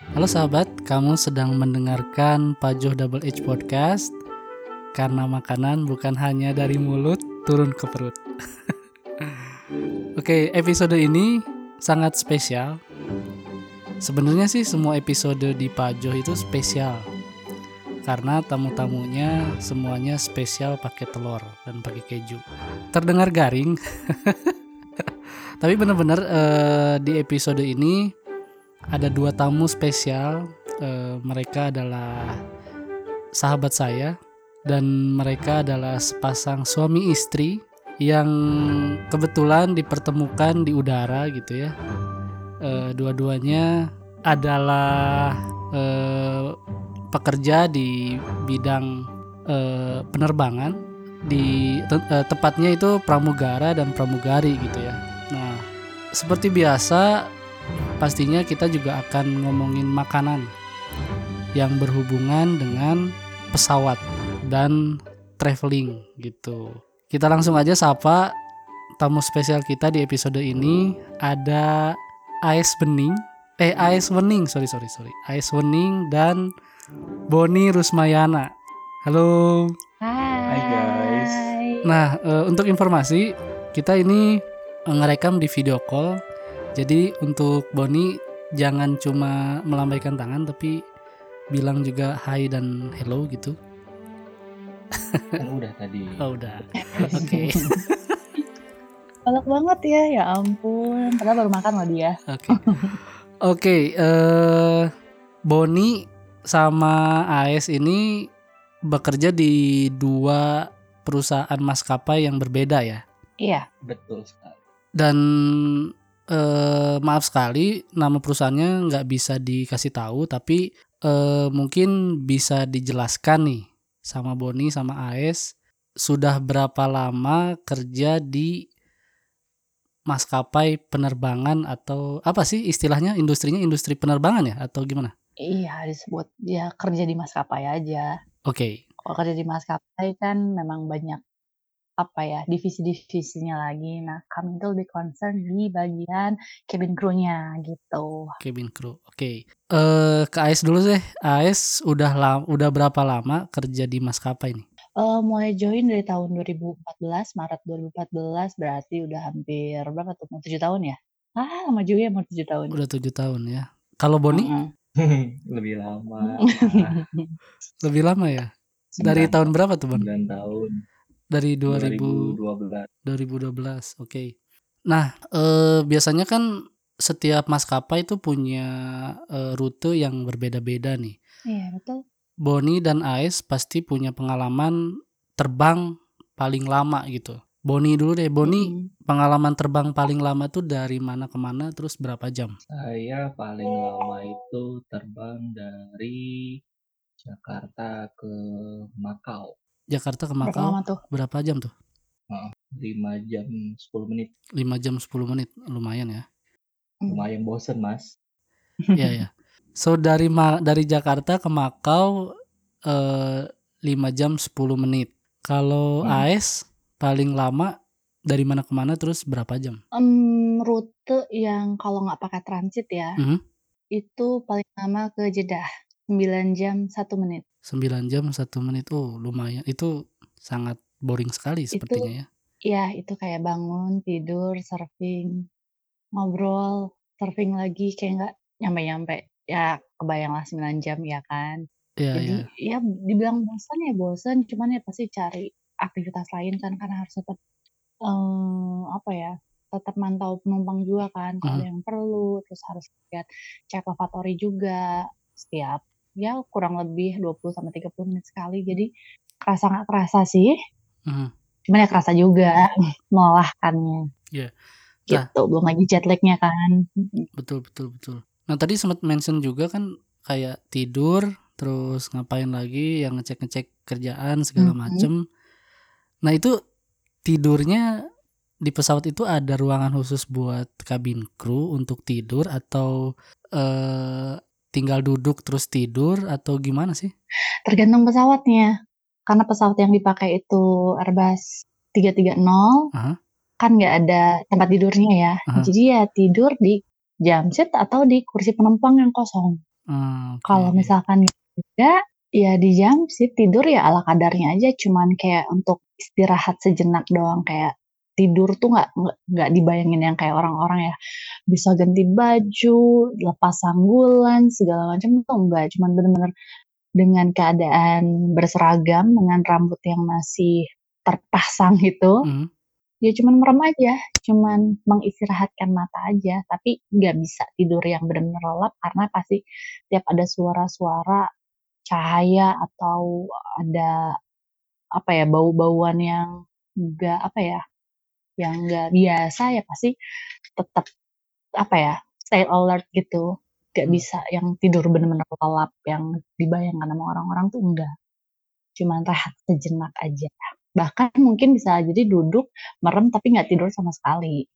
Halo sahabat, kamu sedang mendengarkan Pajoh Double H Podcast. Karena makanan bukan hanya dari mulut turun ke perut. Oke, episode ini sangat spesial. Sebenarnya sih semua episode di Pajoh itu spesial. Karena tamu-tamunya semuanya spesial pakai telur dan pakai keju. Terdengar garing. Tapi benar-benar eh, di episode ini ada dua tamu spesial. Eh, mereka adalah sahabat saya dan mereka adalah sepasang suami istri yang kebetulan dipertemukan di udara gitu ya. Eh, dua-duanya adalah eh, pekerja di bidang eh, penerbangan di te- eh, tepatnya itu pramugara dan pramugari gitu ya. Nah, seperti biasa pastinya kita juga akan ngomongin makanan yang berhubungan dengan pesawat dan traveling gitu. Kita langsung aja sapa tamu spesial kita di episode ini ada AS Bening, eh AS Wening, sorry sorry sorry, AS Wening dan Boni Rusmayana. Halo. Hai. Hai, guys. Nah, eh, untuk informasi, kita ini ngerekam di video call. Jadi untuk Boni jangan cuma melambaikan tangan tapi bilang juga hai dan hello gitu. Kan udah tadi. Oh, udah. Oke. Galak banget ya, ya ampun. Padahal baru makan loh dia. Oke. Oke, eh Boni sama AS ini bekerja di dua perusahaan maskapai yang berbeda ya. Iya. Betul sekali. dan eh, maaf sekali nama perusahaannya nggak bisa dikasih tahu tapi eh, mungkin bisa dijelaskan nih sama Boni sama AS sudah berapa lama kerja di maskapai penerbangan atau apa sih istilahnya industrinya industri penerbangan ya atau gimana? Iya disebut ya kerja di maskapai aja. Oke, Kalau kerja di maskapai kan memang banyak apa ya divisi-divisinya lagi. Nah kami itu lebih concern di bagian cabin crew-nya gitu. cabin crew. Oke. Eh ke AS dulu sih. AS udah lam- udah berapa lama kerja di maskapai nih? Eh, mulai join dari tahun 2014, Maret 2014 berarti udah hampir berapa tuh? Mau tujuh tahun ya? Ah, lama juga ya mau tujuh tahun. Udah tujuh tahun ya. Kalau Boni Mm-mm. Lebih lama. lebih lama ya? Dari tahun berapa tuh, Bang? 9 tahun. Dari 2000 2012. 2012. Oke. Nah, eh biasanya kan setiap maskapai itu punya eh, rute yang berbeda-beda nih. Iya betul. Boni dan Ais pasti punya pengalaman terbang paling lama gitu. Boni dulu deh. Boni Mm-mm. pengalaman terbang paling lama tuh dari mana ke mana terus berapa jam? Saya paling lama itu terbang dari Jakarta ke Makau. Jakarta ke Berapa Makau tuh? berapa jam tuh? 5 jam 10 menit. 5 jam 10 menit. Lumayan ya. Hmm. Lumayan bosen, Mas. Iya ya. So dari Ma- dari Jakarta ke Makau eh 5 jam 10 menit. Kalau Hmm. AS paling lama dari mana ke mana terus berapa jam? Em, rute yang kalau nggak pakai transit ya, Mhm. itu paling lama ke Jeddah 9 jam 1 menit. 9 jam 1 menit. Oh, lumayan. Itu sangat boring sekali sepertinya ya. Ya itu kayak bangun, tidur, surfing, ngobrol, surfing lagi kayak nggak nyampe-nyampe. Ya kebayang lah 9 jam ya kan. Iya Jadi ya. ya dibilang bosan ya bosan, cuman ya pasti cari aktivitas lain kan karena harus tetap eh apa ya? Tetap mantau penumpang juga kan kalau Mhm. ada yang perlu, terus harus lihat cek lavatory juga setiap ya kurang lebih 20 sampai 30 menit sekali. Jadi kerasa nggak kerasa sih. Mhm. Cuman ya kerasa juga melelahkannya. Iya. Nah. Gitu, belum lagi jet lag-nya kan. Betul betul betul. Nah, tadi sempat mention juga kan kayak tidur, terus ngapain lagi yang ngecek-ngecek kerjaan segala macem. Nah, itu tidurnya di pesawat itu ada ruangan khusus buat kabin kru untuk tidur atau eh tinggal duduk terus tidur atau gimana sih? Tergantung pesawatnya. Karena pesawat yang dipakai itu Airbus 330 Aha. kan nggak ada tempat tidurnya ya. Aha. Jadi ya tidur di jam seat atau di kursi penumpang yang kosong. Mmm, oke. Kalau misalkan enggak, ya di jam sih tidur ya ala kadarnya aja, cuman kayak untuk istirahat sejenak doang, kayak tidur tuh nggak nggak dibayangin yang kayak orang-orang ya, bisa ganti baju, lepas sanggulan, segala macam tuh enggak, cuman bener-bener dengan keadaan berseragam, dengan rambut yang masih terpasang itu, Mhm. ya cuman merem aja, cuman mengistirahatkan mata aja, tapi nggak bisa tidur yang bener-bener lelap karena pasti tiap ada suara-suara cahaya atau ada, apa ya, bau-bauan yang nggak, apa ya, yang nggak biasa ya pasti tetep, apa ya, stay alert gitu. Nggak Mmm. bisa yang tidur bener-bener lelap yang dibayangkan sama orang-orang tuh enggak. Cuman rehat sejenak aja. Bahkan mungkin bisa jadi duduk, merem, tapi nggak tidur sama sekali.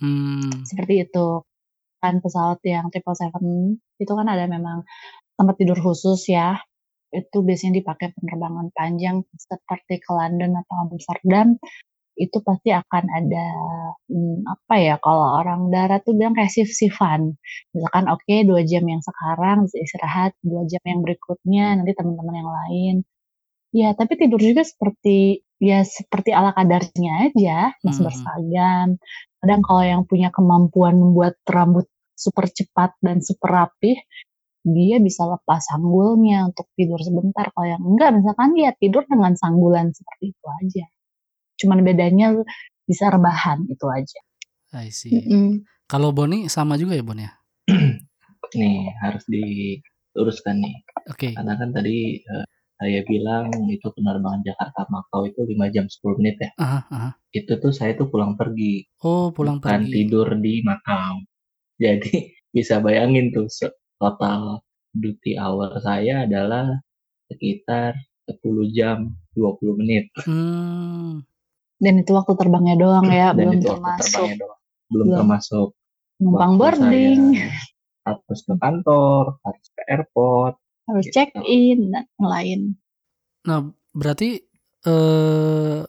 Mmm. Seperti itu. Kan pesawat yang 777 itu kan ada memang tempat tidur khusus ya, itu biasanya dipakai penerbangan panjang seperti ke London atau Amsterdam, itu pasti akan ada, mmm, apa ya, kalau orang darat tuh bilang kayak shift-shift-an. Misalkan oke 2 jam yang sekarang bisa istirahat, 2 jam yang berikutnya nanti teman-teman yang lain. Ya tapi tidur juga seperti ya seperti ala kadarnya aja, masih Mhm. berseragam. Kadang kalau yang punya kemampuan membuat rambut super cepat dan super rapih, dia bisa lepas sanggulnya untuk tidur sebentar, kalau yang enggak misalkan ya tidur dengan sanggulan seperti itu aja. Cuman bedanya bisa rebahan, itu aja. I see. Mhm. Kalau Boni sama juga ya, Bon, ya? Nih, harus diluruskan nih. Oke. Karena kan tadi, eee, saya bilang itu penerbangan Jakarta-Makau itu 5 jam 10 menit ya. Ah ah hah. Itu tuh saya tuh pulang pergi, Oh, pulang bukan pergi. tidur di Makau. Jadi bisa bayangin tuh total duty hour saya adalah sekitar 10 jam 20 menit. Mmm. Dan itu waktu terbangnya doang ya, Dan belum itu waktu termasuk terbangnya doang. Belum belum termasuk numpang boarding, saya harus ke kantor, harus ke airport, harus gitu. check in, dan lain. Nah, berarti, eee,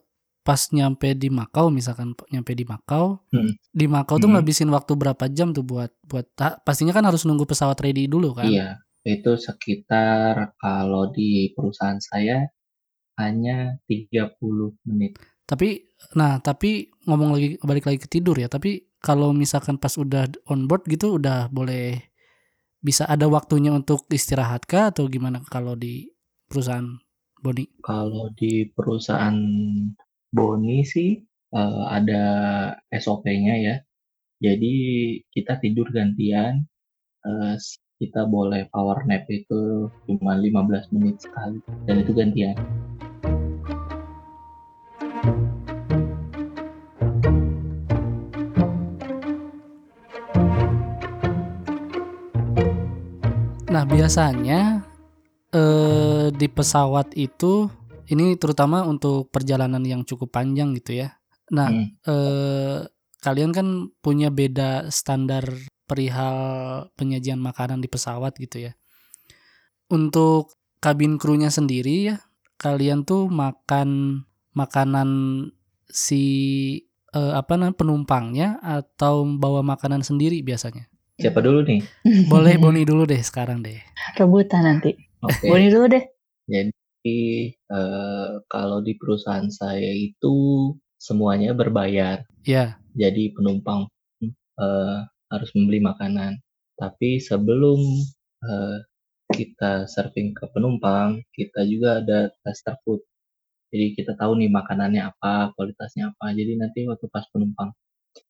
pas nyampe di Makau misalkan nyampe di Makau, Mhm. di Makau tuh Mhm. ngabisin waktu berapa jam tuh buat buat ta pastinya kan harus nunggu pesawat ready dulu kan? Iya, itu sekitar kalau di perusahaan saya hanya 30 menit. Tapi nah, tapi ngomong lagi balik lagi ke tidur ya, tapi kalau misalkan pas udah on board gitu udah boleh bisa ada waktunya untuk istirahat kah atau gimana kalau di perusahaan Boni? Kalau di perusahaan Boni sih, eee, ada SOP-nya ya. Jadi kita tidur gantian, s kita boleh power nap itu cuma 15 menit sekali, dan itu gantian. Biasanya, eee, di pesawat itu ini terutama untuk perjalanan yang cukup panjang gitu ya. Nah, Mhm. eee, kalian kan punya beda standar perihal penyajian makanan di pesawat gitu ya. Untuk kabin krunya sendiri ya, kalian tuh makan makanan si, eee, apa namanya, penumpangnya atau bawa makanan sendiri biasanya? Siapa dulu nih? Boleh Boni dulu deh sekarang deh. Rebutan nanti. Oke. Boni dulu deh. Jadi, eee, kalau di perusahaan saya itu semuanya berbayar. Iya. Jadi penumpang, eee, harus membeli makanan. Tapi sebelum, eee, kita serving ke penumpang, kita juga ada tester food. Jadi kita tahu nih makanannya apa, kualitasnya apa. Jadi nanti waktu pas penumpang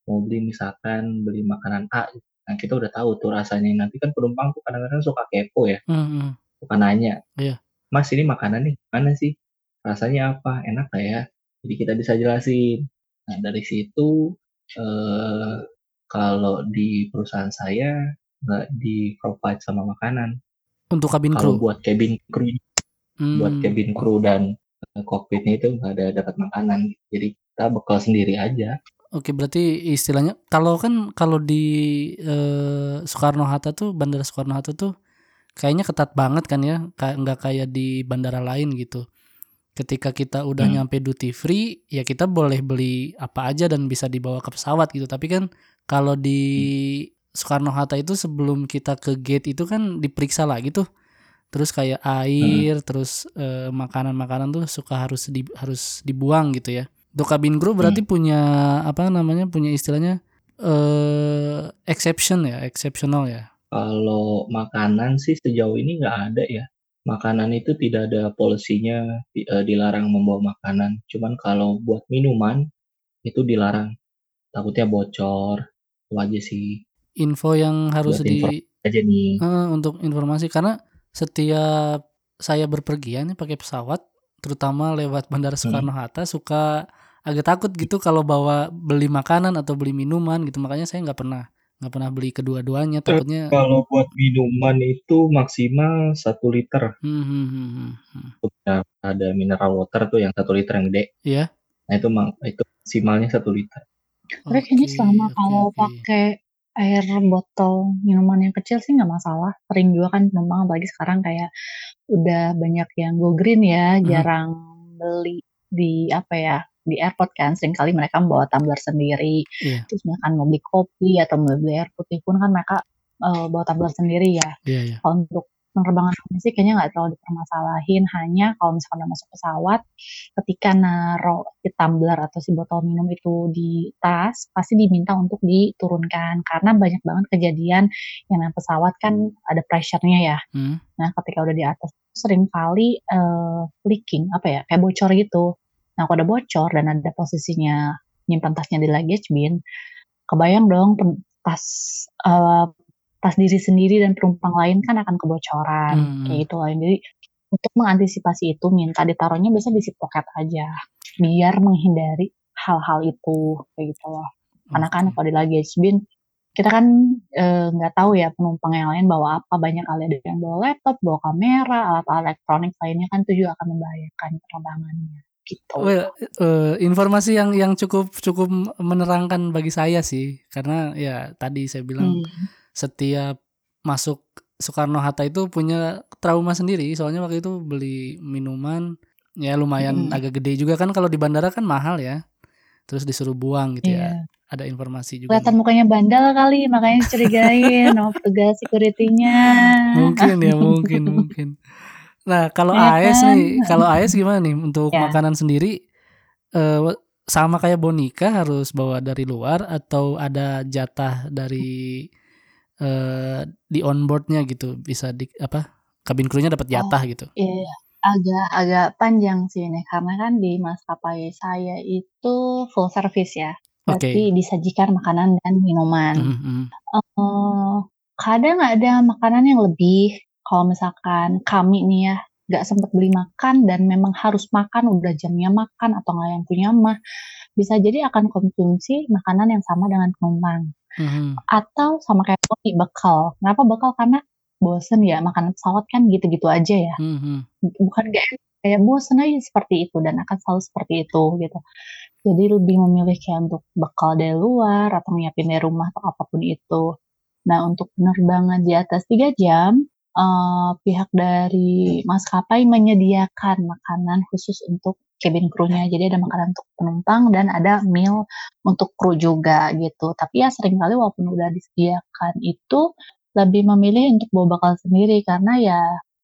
mau beli misalkan beli makanan A, nah kita udah tahu tuh rasanya. Nanti kan penumpang tuh kadang-kadang suka kepo ya, Mhm. suka nanya, Iya. "Mas ini makanan nih gimana sih? Rasanya apa? Enak nggak ya?" Jadi kita bisa jelasin. Nah dari situ, eee, kalau di perusahaan saya nggak di-provide sama makanan. Untuk kabin Kalau kru? buat cabin crew buat Mmm. cabin crew dan, eee, kokpitnya itu nggak ada dapat makanan. Jadi kita bekal sendiri aja. Oke, berarti istilahnya kalau kan kalau di, eee, Soekarno-Hatta tuh, Bandara Soekarno-Hatta tuh kayaknya ketat banget kan ya, kayak nggak kayak di bandara lain gitu. Ketika kita udah Mmm. nyampe duty free, ya kita boleh beli apa aja dan bisa dibawa ke pesawat gitu. Tapi kan kalau di Mmm. Soekarno Hatta itu sebelum kita ke gate itu kan diperiksa lagi tuh. Terus kayak air, terus eh, makanan-makanan tuh suka harus di, harus dibuang gitu ya. Untuk kabin kru berarti punya apa namanya? punya istilahnya eh exception ya, exceptional ya. Kalau makanan sih sejauh ini nggak ada ya. Makanan itu tidak ada polisinya eh, dilarang membawa makanan. Cuman kalau buat minuman itu dilarang. Takutnya bocor. Itu aja sih. Info yang harus Buat di Aja nih. Eh, untuk informasi karena setiap saya berpergian pakai pesawat terutama lewat Bandara Soekarno Hatta suka agak takut gitu kalau bawa beli makanan atau beli minuman gitu makanya saya nggak pernah nggak pernah beli kedua-duanya takutnya Kalau buat minuman itu maksimal satu liter. hmm, hmm, hmm, hmm, hmm. Ada mineral water tuh yang satu liter yang gede. Iya. Nah itu mak- itu maksimalnya satu liter. Tapi kayaknya Oke, selama oke, kalau oke. pakai air botol minuman yang kecil sih nggak masalah. Sering juga kan penumpang apalagi sekarang kayak udah banyak yang go green ya, Mhm. jarang beli di apa ya di airport kan. Sering kali mereka bawa tumbler sendiri. Iya. Terus misalkan mau beli kopi atau mau beli air putih pun kan mereka eh, bawa tumbler sendiri ya. Iya, iya. Kalau untuk penerbangan domestik kayaknya nggak terlalu dipermasalahin. Hanya kalau misalkan udah masuk pesawat, ketika naruh si tumbler atau si botol minum itu di tas, pasti diminta untuk diturunkan. Karena banyak banget kejadian yang namanya pesawat kan ada pressure-nya ya. Hmm. Nah, ketika udah di atas sering kali eh, leaking, apa ya, kayak bocor gitu. Nah, kalau ada bocor dan ada posisinya nyimpan tasnya di luggage bin, kebayang dong tas eh, tas diri sendiri dan penumpang lain kan akan kebocoran Hmm. kayak gitu lah. Jadi untuk mengantisipasi itu minta ditaruhnya biasa di zip pocket aja biar menghindari hal-hal itu kayak gitu loh. Karena kan kalau di luggage bin kita kan eh, nggak tahu ya penumpang yang lain bawa apa banyak kali ada yang bawa laptop, bawa kamera, alat-alat elektronik lainnya kan itu juga akan membahayakan penerbangannya gitu. Well, eh, informasi yang yang cukup cukup menerangkan bagi saya sih karena ya tadi saya bilang Hmm. setiap masuk Soekarno Hatta itu punya trauma sendiri soalnya waktu itu beli minuman ya lumayan Mm. agak gede juga kan kalau di bandara kan mahal ya terus disuruh buang gitu ya Iya. ada informasi juga Kelihatan mukanya bandel kali makanya curigain sama petugas security-nya. mungkin ya mungkin mungkin nah kalau Ya AS kan? nih kalau AS gimana nih untuk Ya. makanan sendiri eh, sama kayak Bonika harus bawa dari luar atau ada jatah dari eh, di onboardnya gitu bisa di apa kabin krunya dapat jatah gitu Iya, agak agak panjang sih ini karena kan di maskapai saya itu full service ya. Oke. Berarti disajikan makanan dan minuman. Mhm, mhm. Eh, kadang ada makanan yang lebih. Kalau misalkan kami nih ya nggak sempat beli makan dan memang harus makan udah jamnya makan atau nggak yang punya mah bisa jadi akan konsumsi makanan yang sama dengan penumpang Mhm. atau sama kayak kopi bekal. Kenapa bekal? Karena bosen ya makanan pesawat kan gitu-gitu aja ya Mhm. bukan gak kayak bosen aja seperti itu dan akan selalu seperti itu gitu. Jadi lebih memilih kayak untuk bekal dari luar atau nyiapin dari rumah atau apa pun itu. Nah untuk penerbangan di atas 3 jam, eh, pihak dari maskapai menyediakan makanan khusus untuk cabin crew-nya. Jadi ada makanan untuk penumpang dan ada meal untuk kru juga gitu. Tapi ya sering kali walaupun udah disediakan itu lebih memilih untuk bawa bekal sendiri karena ya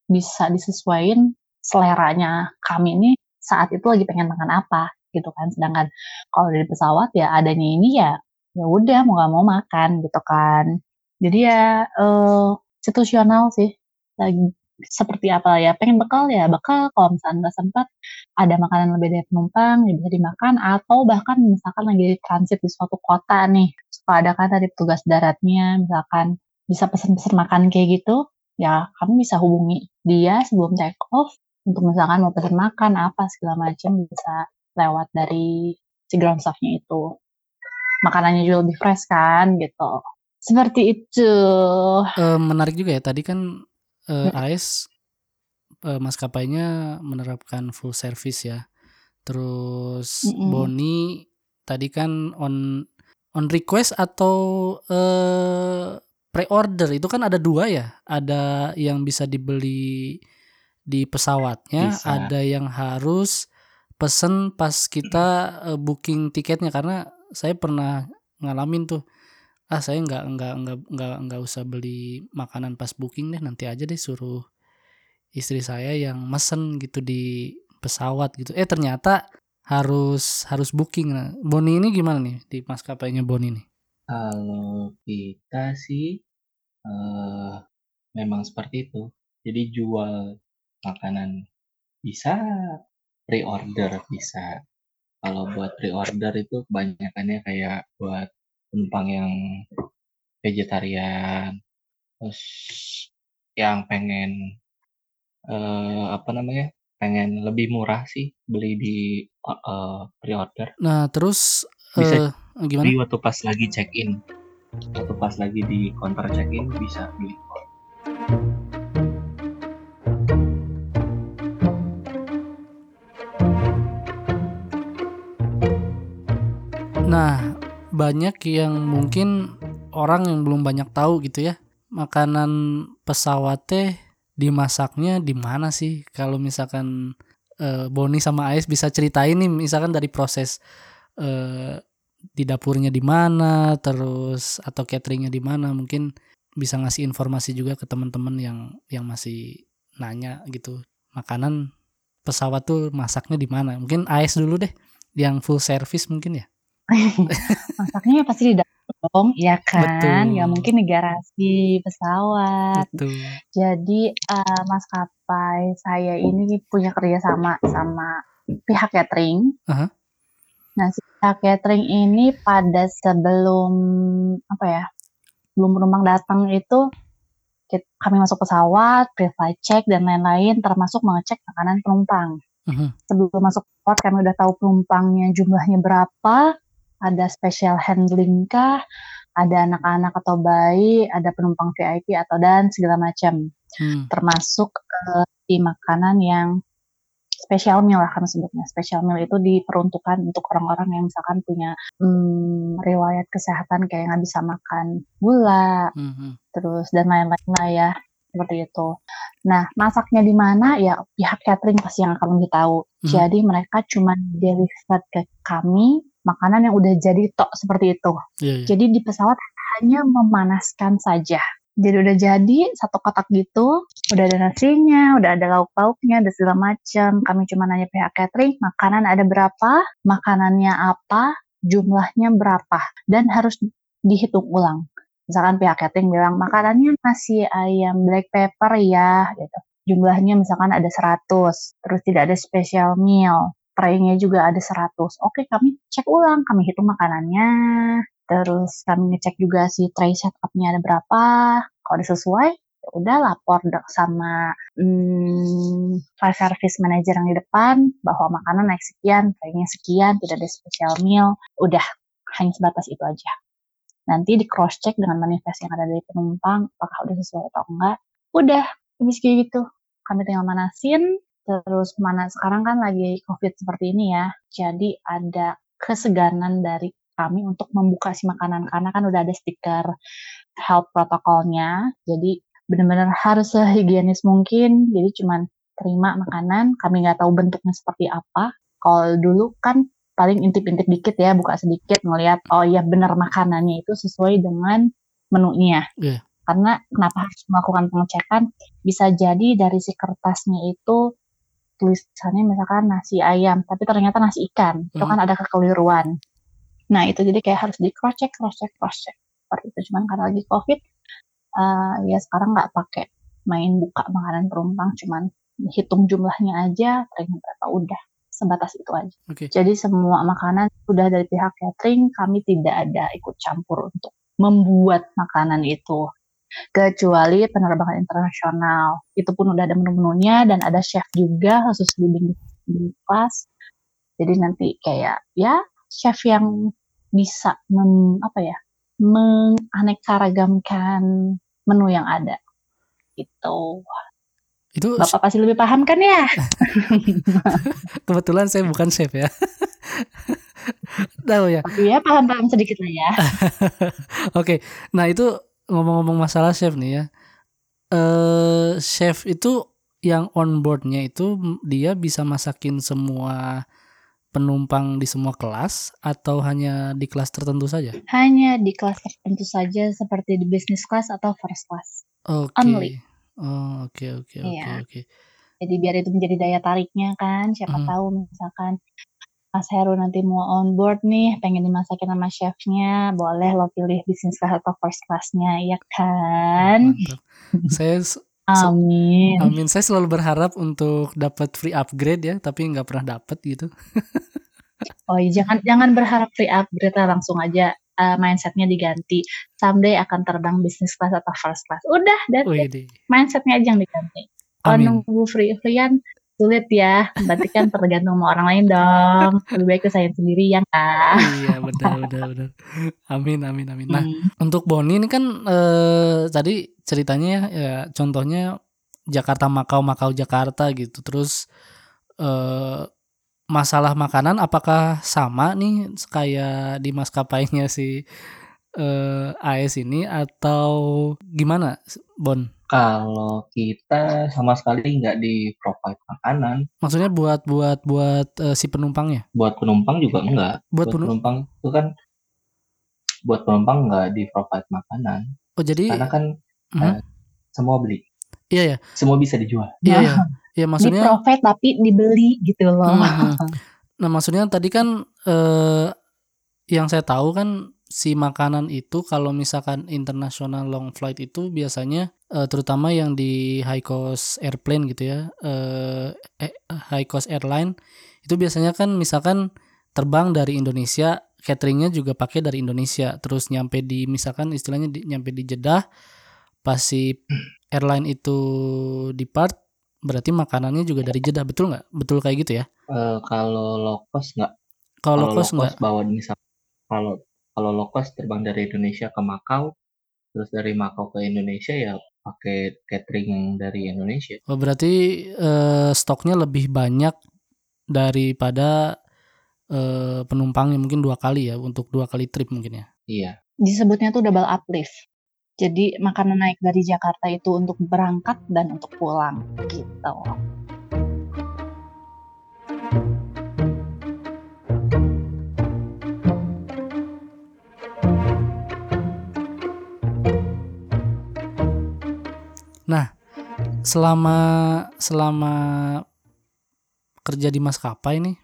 bisa disesuaikan seleranya kami ini saat itu lagi pengen makan apa gitu kan sedangkan kalau dari pesawat ya adanya ini ya ya udah mau gak mau makan gitu kan jadi ya eh, situasional sih seperti apa ya pengen bekal ya bekal kalau misalnya nggak sempat ada makanan lebih dari penumpang ya bisa dimakan atau bahkan misalkan lagi transit di suatu kota nih suka ada kan dari petugas daratnya misalkan bisa pesen-pesen makan kayak gitu ya kami bisa hubungi dia sebelum take off untuk misalkan mau pesen makan apa segala macam bisa lewat dari si ground staff-nya itu. Makanannya juga lebih fresh kan gitu. Seperti itu. Eh, menarik juga ya tadi kan eh, Mm. AS eh, maskapainya menerapkan full service ya. Terus Mm-mm. Boni tadi kan on on request atau eh pre-order itu kan ada dua ya. Ada yang bisa dibeli di pesawatnya, Bisa. ada yang harus pesen pas kita eh, booking tiketnya karena saya pernah ngalamin tuh ah saya nggak nggak nggak nggak nggak usah beli makanan pas booking deh nanti aja deh suruh istri saya yang mesen gitu di pesawat gitu eh ternyata harus harus booking nah Boni ini gimana nih di maskapainya Boni ini Kalau kita sih eh, memang seperti itu. Jadi jual makanan bisa, pre-order bisa. Kalau buat pre-order itu kebanyakannya kayak buat penumpang yang vegetarian, terus yang pengen eh, apa namanya? pengen lebih murah sih beli di eh, pre-order. nah terus Bisa eh, gimana Jadi waktu pas lagi check in, waktu pas lagi di counter check in bisa beli. Nah, banyak yang mungkin orang yang belum banyak tahu gitu ya. Makanan pesawat teh dimasaknya di mana sih? Kalau misalkan eh, Boni sama Ais bisa ceritain nih misalkan dari proses eh, di dapurnya di mana, terus atau cateringnya di mana, mungkin bisa ngasih informasi juga ke teman-teman yang yang masih nanya gitu. Makanan pesawat tuh masaknya di mana? Mungkin Ais dulu deh yang full service mungkin ya. Masaknya pasti di dapur dong, ya kan? Betul. Nggak mungkin di garasi pesawat. Betul. Jadi eh, maskapai saya ini punya kerjasama sama pihak catering. Aha. Nah, si pihak catering ini pada sebelum apa ya, sebelum penumpang datang itu kami masuk pesawat, pre-flight check dan lain-lain, termasuk mengecek makanan penumpang. Mhm. Sebelum masuk pesawat kami udah tahu penumpangnya jumlahnya berapa, ada special handling kah, ada anak-anak atau bayi, ada penumpang VIP atau dan segala macam Hmm. termasuk eh, di makanan yang special meal lah kami sebutnya. Special meal itu diperuntukkan untuk orang-orang yang misalkan punya hmm, riwayat kesehatan kayak nggak bisa makan gula, Mhm. terus dan lain-lain lah ya seperti itu. Nah, masaknya di mana ya pihak catering pasti yang akan lebih tahu. Mhm. Jadi mereka cuma deliver ke kami makanan yang udah jadi tok seperti itu. Iya, iya. Jadi di pesawat hanya memanaskan saja. Jadi udah jadi satu kotak gitu, udah ada nasinya, udah ada lauk pauknya, ada segala macam. Kami cuma nanya pihak catering, makanan ada berapa, makanannya apa, jumlahnya berapa, dan harus dihitung ulang. Misalkan pihak catering bilang makanannya nasi ayam black pepper ya, gitu. Jumlahnya misalkan ada 100, terus tidak ada special meal, tray-nya juga ada 100. Oke, kami cek ulang, kami hitung makanannya, terus kami ngecek juga si tray setupnya ada berapa. Kalau udah sesuai ya udah lapor sama hmm, service manager yang di depan bahwa makanan naik sekian traynya sekian tidak ada special meal. Udah hanya sebatas itu aja. Nanti di cross check dengan manifest yang ada dari penumpang apakah udah sesuai atau enggak. Udah habis kayak gitu. Kami tinggal manasin terus mana sekarang kan lagi covid seperti ini ya. Jadi ada keseganan dari kami untuk membuka si makanan. Karena kan udah ada stiker health protokolnya. Jadi benar-benar harus sehigienis mungkin. Jadi cuman terima makanan. Kami nggak tahu bentuknya seperti apa. Kalau dulu kan paling intip-intip dikit ya. Buka sedikit ngelihat oh iya benar makanannya itu sesuai dengan menunya. Iya. karena kenapa harus melakukan pengecekan? Bisa jadi dari si kertasnya itu tulisannya misalkan nasi ayam tapi ternyata nasi ikan itu kan ada kekeliruan Nah, itu jadi kayak harus di cross check, cross check, cross check. Seperti itu. Cuman karena lagi COVID, eh, ya sekarang nggak pakai main buka makanan penumpang, cuman hitung jumlahnya aja, ternyata udah sebatas itu aja. Oke. Jadi semua makanan sudah dari pihak catering, kami tidak ada ikut campur untuk membuat makanan itu. Kecuali penerbangan internasional, itu pun udah ada menu-menunya dan ada chef juga khusus di di kelas. Jadi nanti kayak ya chef yang bisa mem, apa ya menganeka-ragamkan menu yang ada gitu Itu bapak pasti lebih paham kan ya kebetulan saya bukan chef ya. Tahu ya. tapi ya paham-paham sedikit lah ya Oke. Nah, itu ngomong-ngomong masalah chef nih ya. Eh chef itu yang on boardnya itu dia bisa masakin semua penumpang di semua kelas atau hanya di kelas tertentu saja? Hanya di kelas tertentu saja seperti di business class atau first class. Oke. Only. Oh, oke oke oke Iya. oke. Jadi biar itu menjadi daya tariknya kan, siapa Mhm. tahu misalkan Mas Heru nanti mau on board nih, pengen dimasakin sama chefnya, boleh lo pilih business class atau first class-nya, ya kan? Mantap. Saya Amin. amin. Saya selalu berharap untuk dapat free upgrade ya, tapi nggak pernah dapat gitu. Oh iya, jangan jangan berharap free upgrade lah, langsung aja eh, mindsetnya diganti. Someday akan terbang business class atau first class. Udah, deh. mindsetnya aja yang diganti. Kalau Amin. nunggu free-freean sulit ya, berarti kan tergantung sama orang lain dong. Lebih baik usahain sendiri ya kan? Iya benar benar benar. Amin amin amin. Nah Hmm. untuk Boni ini kan eh, tadi ceritanya ya, ya contohnya Jakarta Makau Makau Jakarta gitu. Terus eh, masalah makanan apakah sama nih kayak di maskapainya si eh, AS ini atau gimana Bon? Kalau kita sama sekali nggak di provide makanan, Maksudnya buat buat buat eh, si penumpangnya? buat penumpang juga enggak. Buat Buat penu- penumpang itu kan buat penumpang nggak di provide makanan, Oh jadi karena kan Mhm. eh, semua beli, iya ya semua bisa dijual. iya Nah, ya. Iya Di maksudnya profit tapi dibeli gitu loh. Mhm. Nah, maksudnya tadi kan eh yang saya tahu kan si makanan itu kalau misalkan international long flight itu biasanya eh, terutama yang di high cost airplane gitu ya, eh, high cost airline itu biasanya kan misalkan terbang dari Indonesia, cateringnya juga pakai dari Indonesia, terus nyampe di misalkan istilahnya di, nyampe di Jeddah, pas si airline itu depart, berarti makanannya juga dari Jeddah, betul nggak? Betul kayak gitu ya? Eh, kalau low cost nggak, Kalau low cost nggak? cost bawa misal kalau kalau low cost terbang dari Indonesia ke Makau, terus dari Makau ke Indonesia ya pakai catering yang dari Indonesia. Oh, berarti eh, stoknya lebih banyak daripada eh, penumpangnya mungkin dua kali ya untuk dua kali trip mungkin ya. Iya. Disebutnya tuh double uplift. Jadi makanan naik dari Jakarta itu untuk berangkat dan untuk pulang gitu. Selama selama kerja di maskapai nih,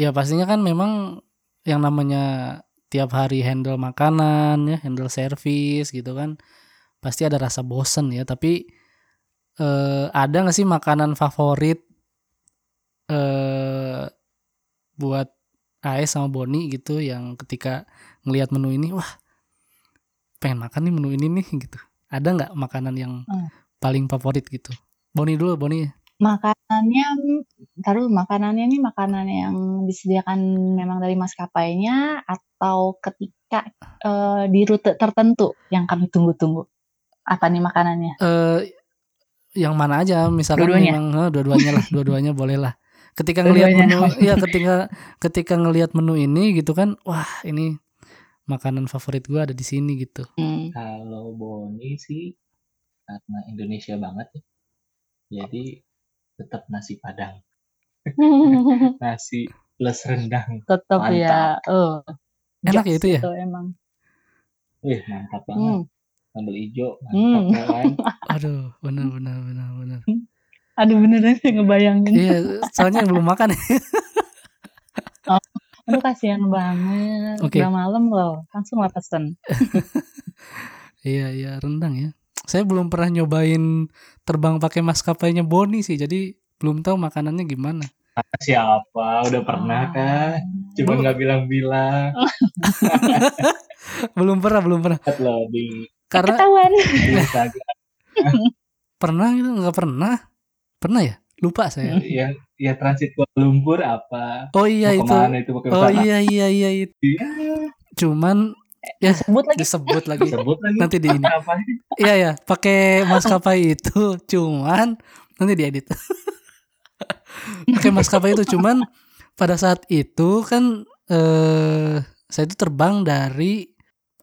ya pastinya kan memang yang namanya tiap hari handle makanan ya, handle service gitu kan, pasti ada rasa bosen ya. Tapi eh, ada nggak sih makanan favorit eh buat AS sama Boni gitu yang ketika ngelihat menu ini, wah pengen makan nih menu ini nih gitu. Ada nggak makanan yang Hmm. paling favorit gitu? Boni dulu, Boni. Makanannya, taruh makanannya ini makanan yang disediakan memang dari maskapainya atau ketika eh, di rute tertentu yang kami tunggu-tunggu. Apa nih makanannya? Eh yang mana aja misalkan Dua-duanya? memang eh, dua-duanya lah, dua-duanya boleh lah. Ketika ngelihat menu, iya ketika ketika ngelihat menu ini gitu kan, wah ini makanan favorit gua ada di sini gitu. Hmm. Kalau Boni sih karena Indonesia banget ya. Jadi tetap nasi Padang. Nasi plus rendang. Tetap ya. Oh. Enak ya itu ya? emang. Wih, mantap banget. Hmm. Sambal hijau, mantap Hmm. ya kan. Aduh, benar benar benar benar. Aduh beneran sih ngebayangin. Iya, soalnya yang belum makan. Aduh kasihan banget. Oke. Udah malam loh. Langsung lah pesen. Iya, iya, rendang ya. Saya belum pernah nyobain terbang pakai maskapainya Boni sih, jadi belum tahu makanannya gimana. Siapa? Udah pernah kan? Cuma nggak bilang-bilang. Belum pernah, belum pernah. Lihat loh di, Karena Ketahuan. Instagram pernah gitu nggak pernah. Pernah ya? Lupa saya. yang ya transit Kuala Lumpur apa? Oh iya Mau itu. ke mana itu pakai Oh iya iya iya itu. Iya. Cuman ya Sebut lagi. disebut lagi. Sebut lagi. Nanti di ini. Iya ya, pakai maskapai itu. Cuman nanti diedit. pakai maskapai itu cuman pada saat itu kan eh saya itu terbang dari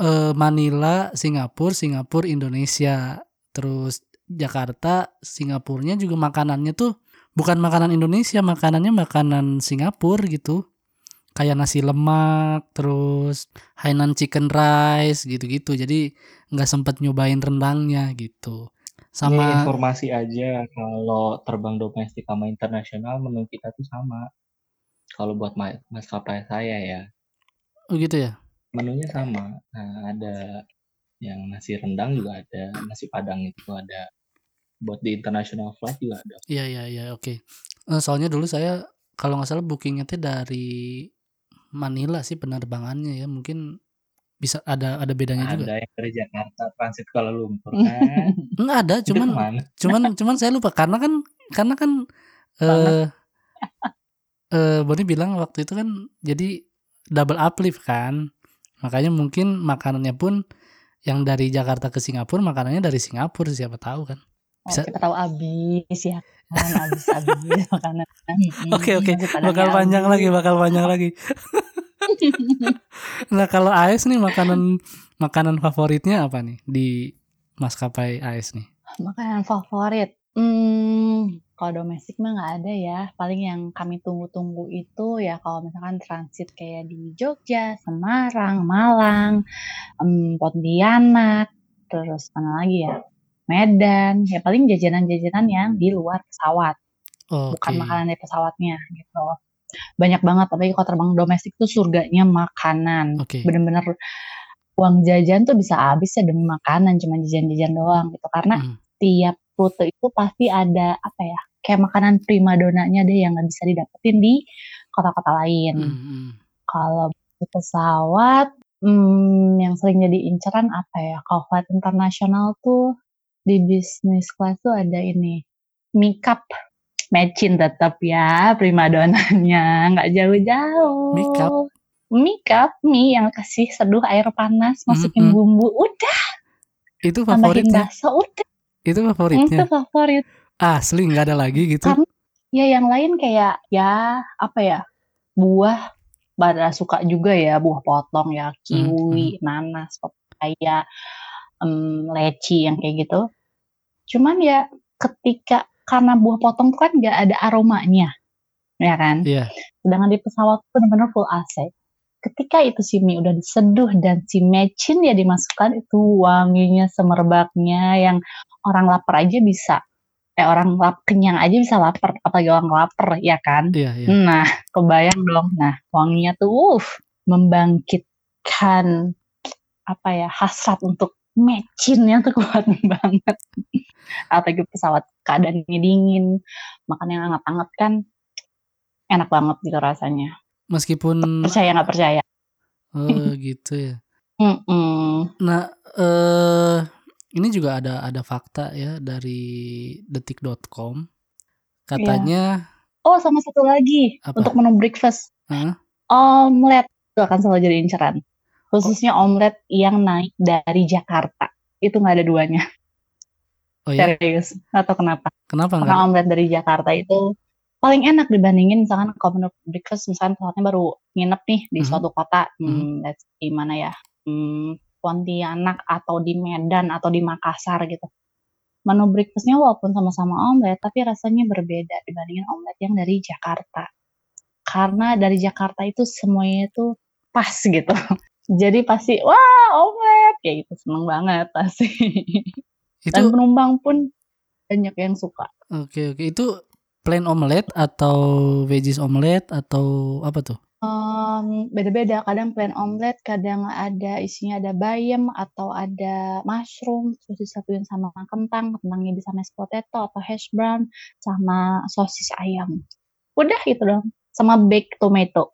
eh, Manila, Singapura, Singapura, Indonesia, terus Jakarta, Singapurnya juga makanannya tuh bukan makanan Indonesia, makanannya makanan Singapura gitu. kayak nasi lemak, terus Hainan chicken rice gitu-gitu. Jadi nggak sempet nyobain rendangnya gitu. Sama informasi aja kalau terbang domestik sama internasional menu kita tuh sama. Kalau buat ma- maskapai saya ya, oh gitu ya. menunya sama. Nah, ada yang nasi rendang juga ada, nasi padang itu ada. Buat di international flight juga ada. Iya iya iya oke. Eh, soalnya dulu saya kalau nggak salah bookingnya tuh dari Manila sih penerbangannya ya. Mungkin bisa ada ada bedanya juga. Ada yang dari Jakarta transit Kuala Lumpur kan. Enggak ada, cuman cuman cuman saya lupa karena kan karena kan eh eh Boni bilang waktu itu kan jadi double uplift kan. Makanya mungkin makanannya pun yang dari Jakarta ke Singapura makanannya dari Singapura siapa tahu kan. Oh, Bisa- kita tahu abis ya kan abis abis makanan. Oke oke, bakal panjang habis. lagi, bakal panjang lagi. Nah kalau AS nih makanan makanan favoritnya apa nih di maskapai AS nih? Makanan favorit. Hmm, kalau domestik mah nggak ada ya. Paling yang kami tunggu-tunggu itu ya kalau misalkan transit kayak di Jogja, Semarang, Malang, em, Pontianak, terus mana lagi ya? Medan. Ya paling jajanan-jajanan yang di luar pesawat, Oke. bukan makanan dari pesawatnya gitu. Banyak banget, tapi kalau terbang domestik tuh surganya makanan. Oke. Bener-bener uang jajan tuh bisa habis ya demi makanan, cuma jajan-jajan doang gitu. Karena Hmm. tiap rute itu pasti ada apa ya kayak makanan primadonanya deh yang nggak bisa didapetin di kota-kota lain. Hmm, hmm. Kalau di pesawat, hmm, yang sering jadi inceran apa ya? Kalau flight internasional tuh di business class tuh ada ini mikap matching tetap ya primadonanya nggak jauh-jauh. Mikap? Mikap mie yang kasih seduh air panas, masukin Mhm. bumbu, udah Itu favoritnya. bakso, udah Itu itu favoritnya. favorit. Asli nggak ada lagi gitu. Karena ya yang lain kayak ya apa ya buah pada suka juga ya buah potong ya kiwi, nanas, papaya, em, leci yang kayak gitu. Cuman ya ketika karena buah potong tuh kan nggak ada aromanya, ya kan? Iya. Sedangkan di pesawat tuh benar-benar full AC. Ketika itu si mie udah diseduh dan si mecin ya dimasukkan itu wanginya semerbaknya yang orang lapar aja bisa eh orang lap, kenyang aja bisa lapar apalagi orang lapar ya kan Iya, iya. nah kebayang dong nah wanginya tuh uh, membangkitkan apa ya hasrat untuk mecinnya tuh kuat banget apalagi pesawat keadaannya dingin makan yang hangat-hangat kan enak banget gitu rasanya Meskipun percaya nggak percaya oh gitu ya. Mm-mm. Nah, eh ini juga ada ada fakta ya dari detik.com. Katanya oh sama satu lagi Apa? untuk menu breakfast Hah? omelet itu akan selalu jadi inceran khususnya omelet yang naik dari Jakarta. Itu nggak ada duanya. Oh ya, serius. Atau kenapa. Kenapa enggak? karena omelet dari Jakarta itu paling enak dibandingin misalkan kalau menu breakfast misalkan pesawatnya baru nginep nih di Mhm. suatu kota. Hmm, let's say di mana ya? Hmm, Pontianak atau di Medan atau di Makassar gitu. Menu breakfastnya walaupun sama-sama omelet tapi rasanya berbeda dibandingin omelet yang dari Jakarta. Karena dari Jakarta itu semuanya itu pas gitu jadi pasti wah omelet kayak gitu seneng banget pasti. Dan Itu penumpang pun banyak yang suka. Oke oke. Itu plain omelet atau veggies omelet atau apa tuh? Em, beda-beda. Kadang plain omelet kadang ada isinya ada bayam atau ada mushroom terus disatuin sama kentang kentangnya bisa mashed potato atau hash brown sama sosis ayam. Udah gitu dong sama baked tomato.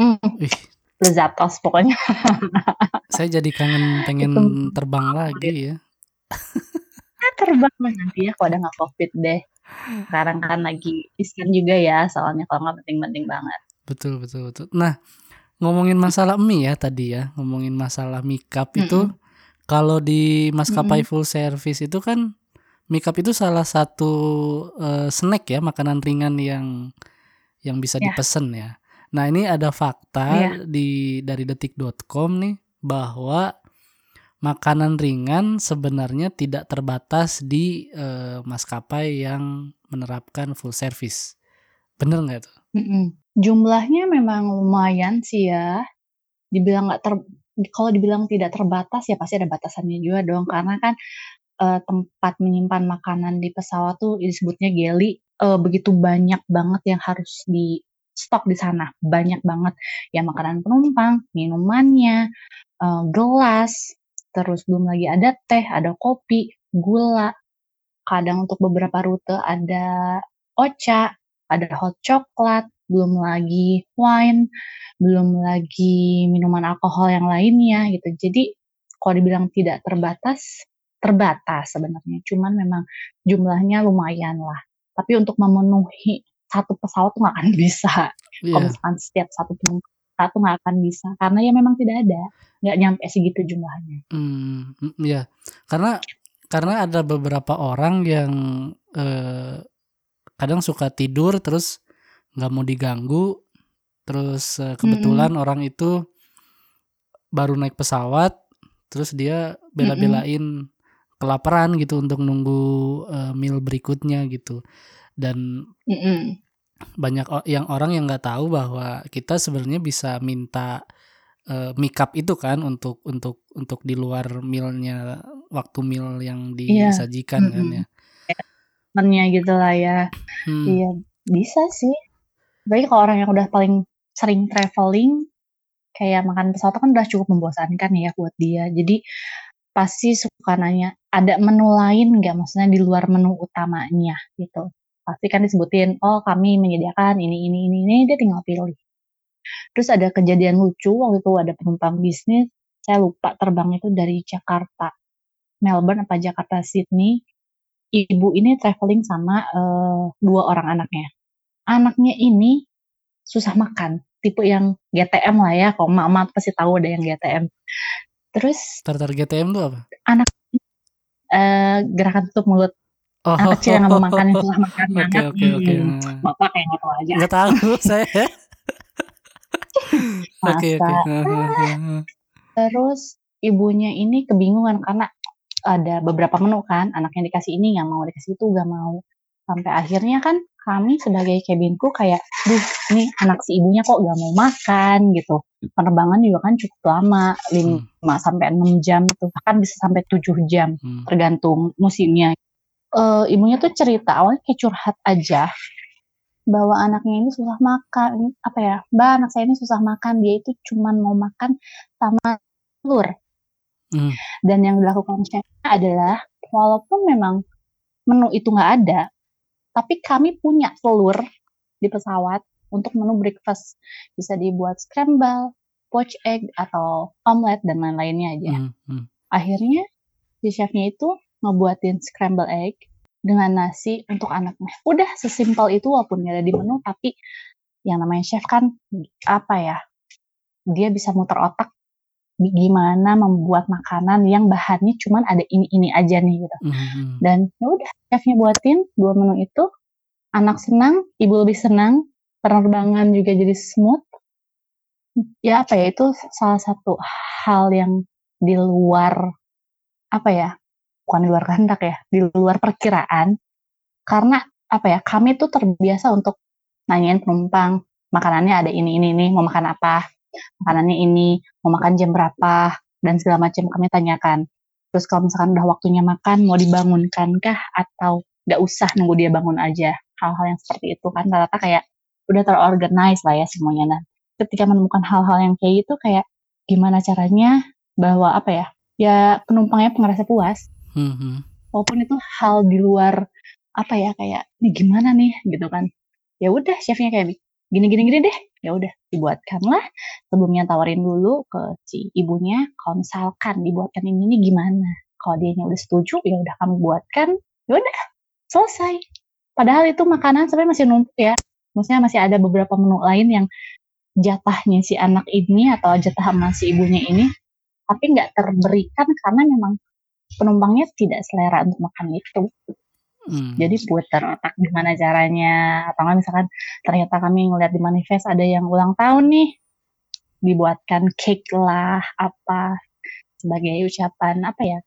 Hmm, Wih, lezatos pokoknya saya jadi kangen pengen Itu terbang lagi ya. terbang nanti ya kalau ada nggak covid deh sekarang kan lagi diskon juga ya soalnya kalau nggak penting-penting banget Betul betul betul. Nah, ngomongin masalah mie ya tadi ya, ngomongin masalah mie cup itu kalau di maskapai full service itu kan mie cup itu salah satu eh, snack ya, makanan ringan yang yang bisa Ya. dipesen ya. Nah, ini ada fakta Iya. di dari detik.com nih bahwa makanan ringan sebenarnya tidak terbatas di eh, maskapai yang menerapkan full service. Bener nggak tuh? Mhm. Jumlahnya memang lumayan sih ya. Dibilang nggak ter kalau dibilang tidak terbatas ya pasti ada batasannya juga dong karena kan, eee, tempat menyimpan makanan di pesawat tuh disebutnya galley, eee, begitu banyak banget yang harus di stok di sana, banyak banget. Ya makanan penumpang, minumannya, eee, gelas, terus belum lagi ada teh, ada kopi, gula, kadang untuk beberapa rute ada ocha, ada hot coklat, belum lagi wine, belum lagi minuman alkohol yang lainnya gitu. Jadi kalau dibilang tidak terbatas, terbatas sebenarnya, cuman memang jumlahnya lumayan lah. Tapi untuk memenuhi satu pesawat tuh nggak akan bisa. Kalau Iya. misalkan setiap satu penumpang satu nggak akan bisa, karena ya memang tidak ada, nggak nyampe segitu jumlahnya. Mhm, iya. Karena karena ada beberapa orang yang, eee, kadang suka tidur terus nggak mau diganggu, terus, Mhm. kebetulan orang itu baru naik pesawat, terus dia bela-belain kelaparan gitu untuk nunggu, eee, meal berikutnya gitu. Dan Mhm. banyak o yang orang yang nggak tahu bahwa kita sebenarnya bisa minta, eee, mic-up itu kan untuk untuk untuk di luar meal-nya, waktu meal yang Iya, disajikan kan mhm. ya. Temennya gitulah ya. Hmm. Iya, bisa sih. Apalagi kalau orang yang udah paling sering travelling, kayak makan pesawat kan udah cukup membosankan ya buat dia. Jadi pasti suka nanya, "Ada menu lain nggak?" Maksudnya di luar menu utamanya gitu. Pasti kan disebutin, "Oh kami menyediakan ini ini ini ini," dia tinggal pilih. Terus ada kejadian lucu waktu itu ada penumpang bisnis, saya lupa terbangnya itu dari Jakarta Melbourne apa Jakarta Sydney. Ibu ini travelling sama, eee, 2 orang anaknya. Anaknya ini susah makan, tipe yang GTM lah ya, kalau emak-emak pasti tahu ada yang GTM. Terus Tartar GTM tuh apa? anak eee, gerakan tutup mulut. Oh. Anak kecil yang mau makan, yang susah makan Oke banget, oke oke, mhm. heeh. Bapak kayak tahu aja. Nggak tahu saya. Oke oke, Masa heeh heeh heeh. Terus ibunya ini kebingungan karena ada beberapa menu kan, anaknya dikasih ini nggak mau, dikasih itu nggak mau. Sampai akhirnya kan kami sebagai cabin crew kayak, "Duh nih anak si ibunya kok nggak mau makan," gitu. Penerbangan juga kan cukup lama, Hmm. 5 sampai 6 jam tuh, bahkan bisa sampai 7 jam, Hmm. tergantung musimnya. Eee, ibunya tuh cerita, awalnya kayak curhat aja, bahwa anaknya ini susah makan, apa ya, "Mbak, anak saya ini susah makan, dia itu cuman mau makan sama telur." Hmm. Dan yang dilakukan chef-nya adalah, walaupun memang menu itu nggak ada, tapi kami punya telur di pesawat untuk menu breakfast. Bisa dibuat scramble, poached egg, atau omelet, dan lain-lainnya aja. Hmm hmm. Akhirnya si chef-nya itu ngebuatin scramble egg dengan nasi untuk anaknya. Udah sesimpel itu walaupun nggak ada di menu, tapi yang namanya chef kan, apa ya, dia bisa muter otak gi gimana membuat makanan yang bahannya cuman ada ini-ini aja nih gitu. Mhm mhm. Dan ya udah chef-nya buatin 2 menu itu, anak senang, ibu lebih senang, penerbangan juga jadi smooth. Ya apa ya, itu salah satu hal yang di luar, apa ya, bukan di luar kehendak ya, di luar perkiraan. Karena apa ya, kami tuh terbiasa untuk nanyain penumpang, "Makanannya ada ini ini ini, mau makan apa? Makanannya ini, mau makan jam berapa?" Dan segala macam kami tanyakan. Terus kalau misalkan udah waktunya makan, mau dibangunkankah atau nggak usah nunggu dia bangun aja? Hal-hal yang seperti itu kan rata-rata kayak udah ter-organize lah ya semuanya. Nah, ketika menemukan hal-hal yang kayak gitu kayak gimana caranya bahwa apa ya, ya penumpangnya ngerasa puas. Mhm. Walaupun itu hal di luar apa ya, kayak, "Nih gimana nih?" Gitu kan. Ya udah chef-nya kayak, "Gini gini gini deh." Ya udah dibuatkanlah, sebelumnya tawarin dulu ke si ibunya, kalau misalkan dibuatkan ini nih gimana? Kalau dianya udah setuju, ya udah kami buatkan, ya udah selesai. Padahal itu makanan sebenarnya masih numpuk ya, maksudnya masih ada beberapa menu lain yang jatahnya si anak ini atau jatah sama si ibunya ini, tapi nggak terberikan karena memang penumpangnya tidak selera untuk makan itu. Mmm. Jadi puter otak gimana caranya, atau misalkan ternyata kami ngeliat di manifest ada yang ulang tahun nih, dibuatkan cake lah, apa, sebagai ucapan, apa ya,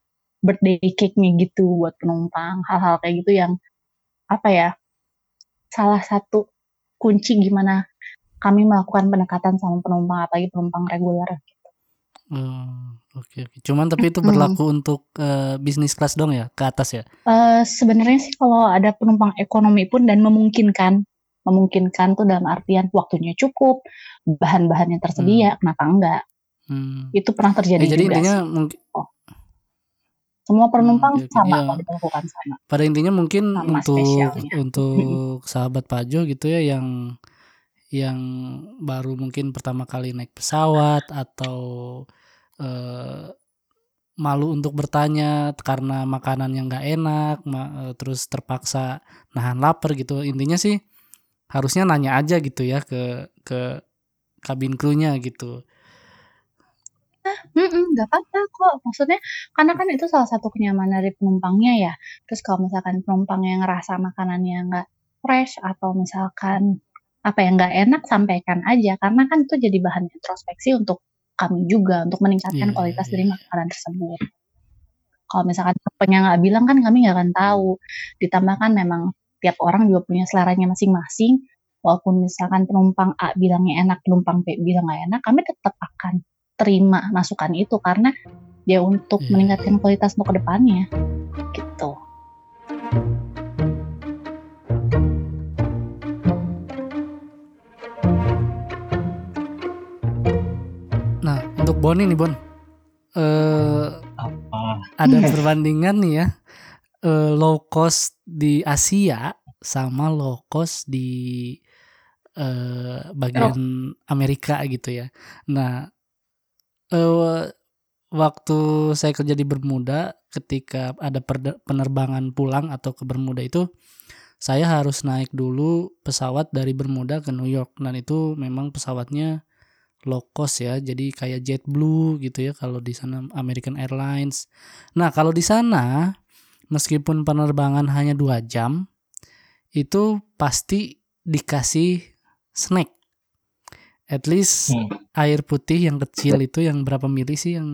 birthday cake-nya gitu buat penumpang. Hal-hal kayak gitu yang, apa ya, salah satu kunci gimana kami melakukan pendekatan sama penumpang apalagi penumpang reguler. Oh, oke oke. Cuman tapi itu Mhm. berlaku untuk, eee, bisnis kelas dong ya? Ke atas ya? Eee, sebenarnya sih kalau ada penumpang ekonomi pun dan memungkinkan memungkinkan tuh dalam artian waktunya cukup, bahan-bahannya Mmm. tersedia, kenapa enggak? Mmm. Itu pernah terjadi Eh, jadi juga intinya sih. mungki Oh. Semua Mmm, penumpang oke oke. sama Iya. diperlakukan sama. Pada intinya mungkin Sama untuk spesialnya. Mhm. untuk sahabat Pajo gitu ya yang yang baru mungkin pertama kali naik pesawat atau, eee, malu untuk bertanya karena makanannya nggak enak, eee, terus terpaksa nahan laper gitu. Intinya sih harusnya nanya aja gitu ya ke ke kabin krunya gitu. Ah, nggak apa-apa kok. Maksudnya karena kan itu salah satu kenyamanan dari penumpangnya ya. Terus kalau misalkan penumpang yang ngerasa makanannya nggak fresh atau misalkan apa ya, nggak enak, sampaikan aja. Karena kan itu jadi bahan introspeksi untuk kami juga, untuk meningkatkan Iya iya kualitas dari iya. makanan tersebut. Kalau misalkan penumpangnya nggak bilang kan kami nggak akan tahu. Ditambah kan memang tiap orang juga punya seleranya masing-masing. Walaupun misalkan penumpang A bilangnya enak, penumpang B bilang nggak enak, kami tetap akan terima masukan itu karena ya untuk iya. meningkatkan kualitas untuk ke depannya, gitu. Untuk Boni nih, Bon. Apa? ada perbandingan nih ya, eee, low cost di Asia sama low cost di, Eropa. bagian Amerika gitu ya. Nah, eee, waktu saya kerja di Bermuda ketika ada penerbangan pulang atau ke Bermuda itu, saya harus naik dulu pesawat dari Bermuda ke New York dan itu memang pesawatnya low cost ya, jadi kayak JetBlue gitu ya kalau di sana American Airlines. Nah, kalau di sana meskipun penerbangan hanya 2 jam, itu pasti dikasih snack. At least Hmm. air putih yang kecil itu yang berapa mili sih yang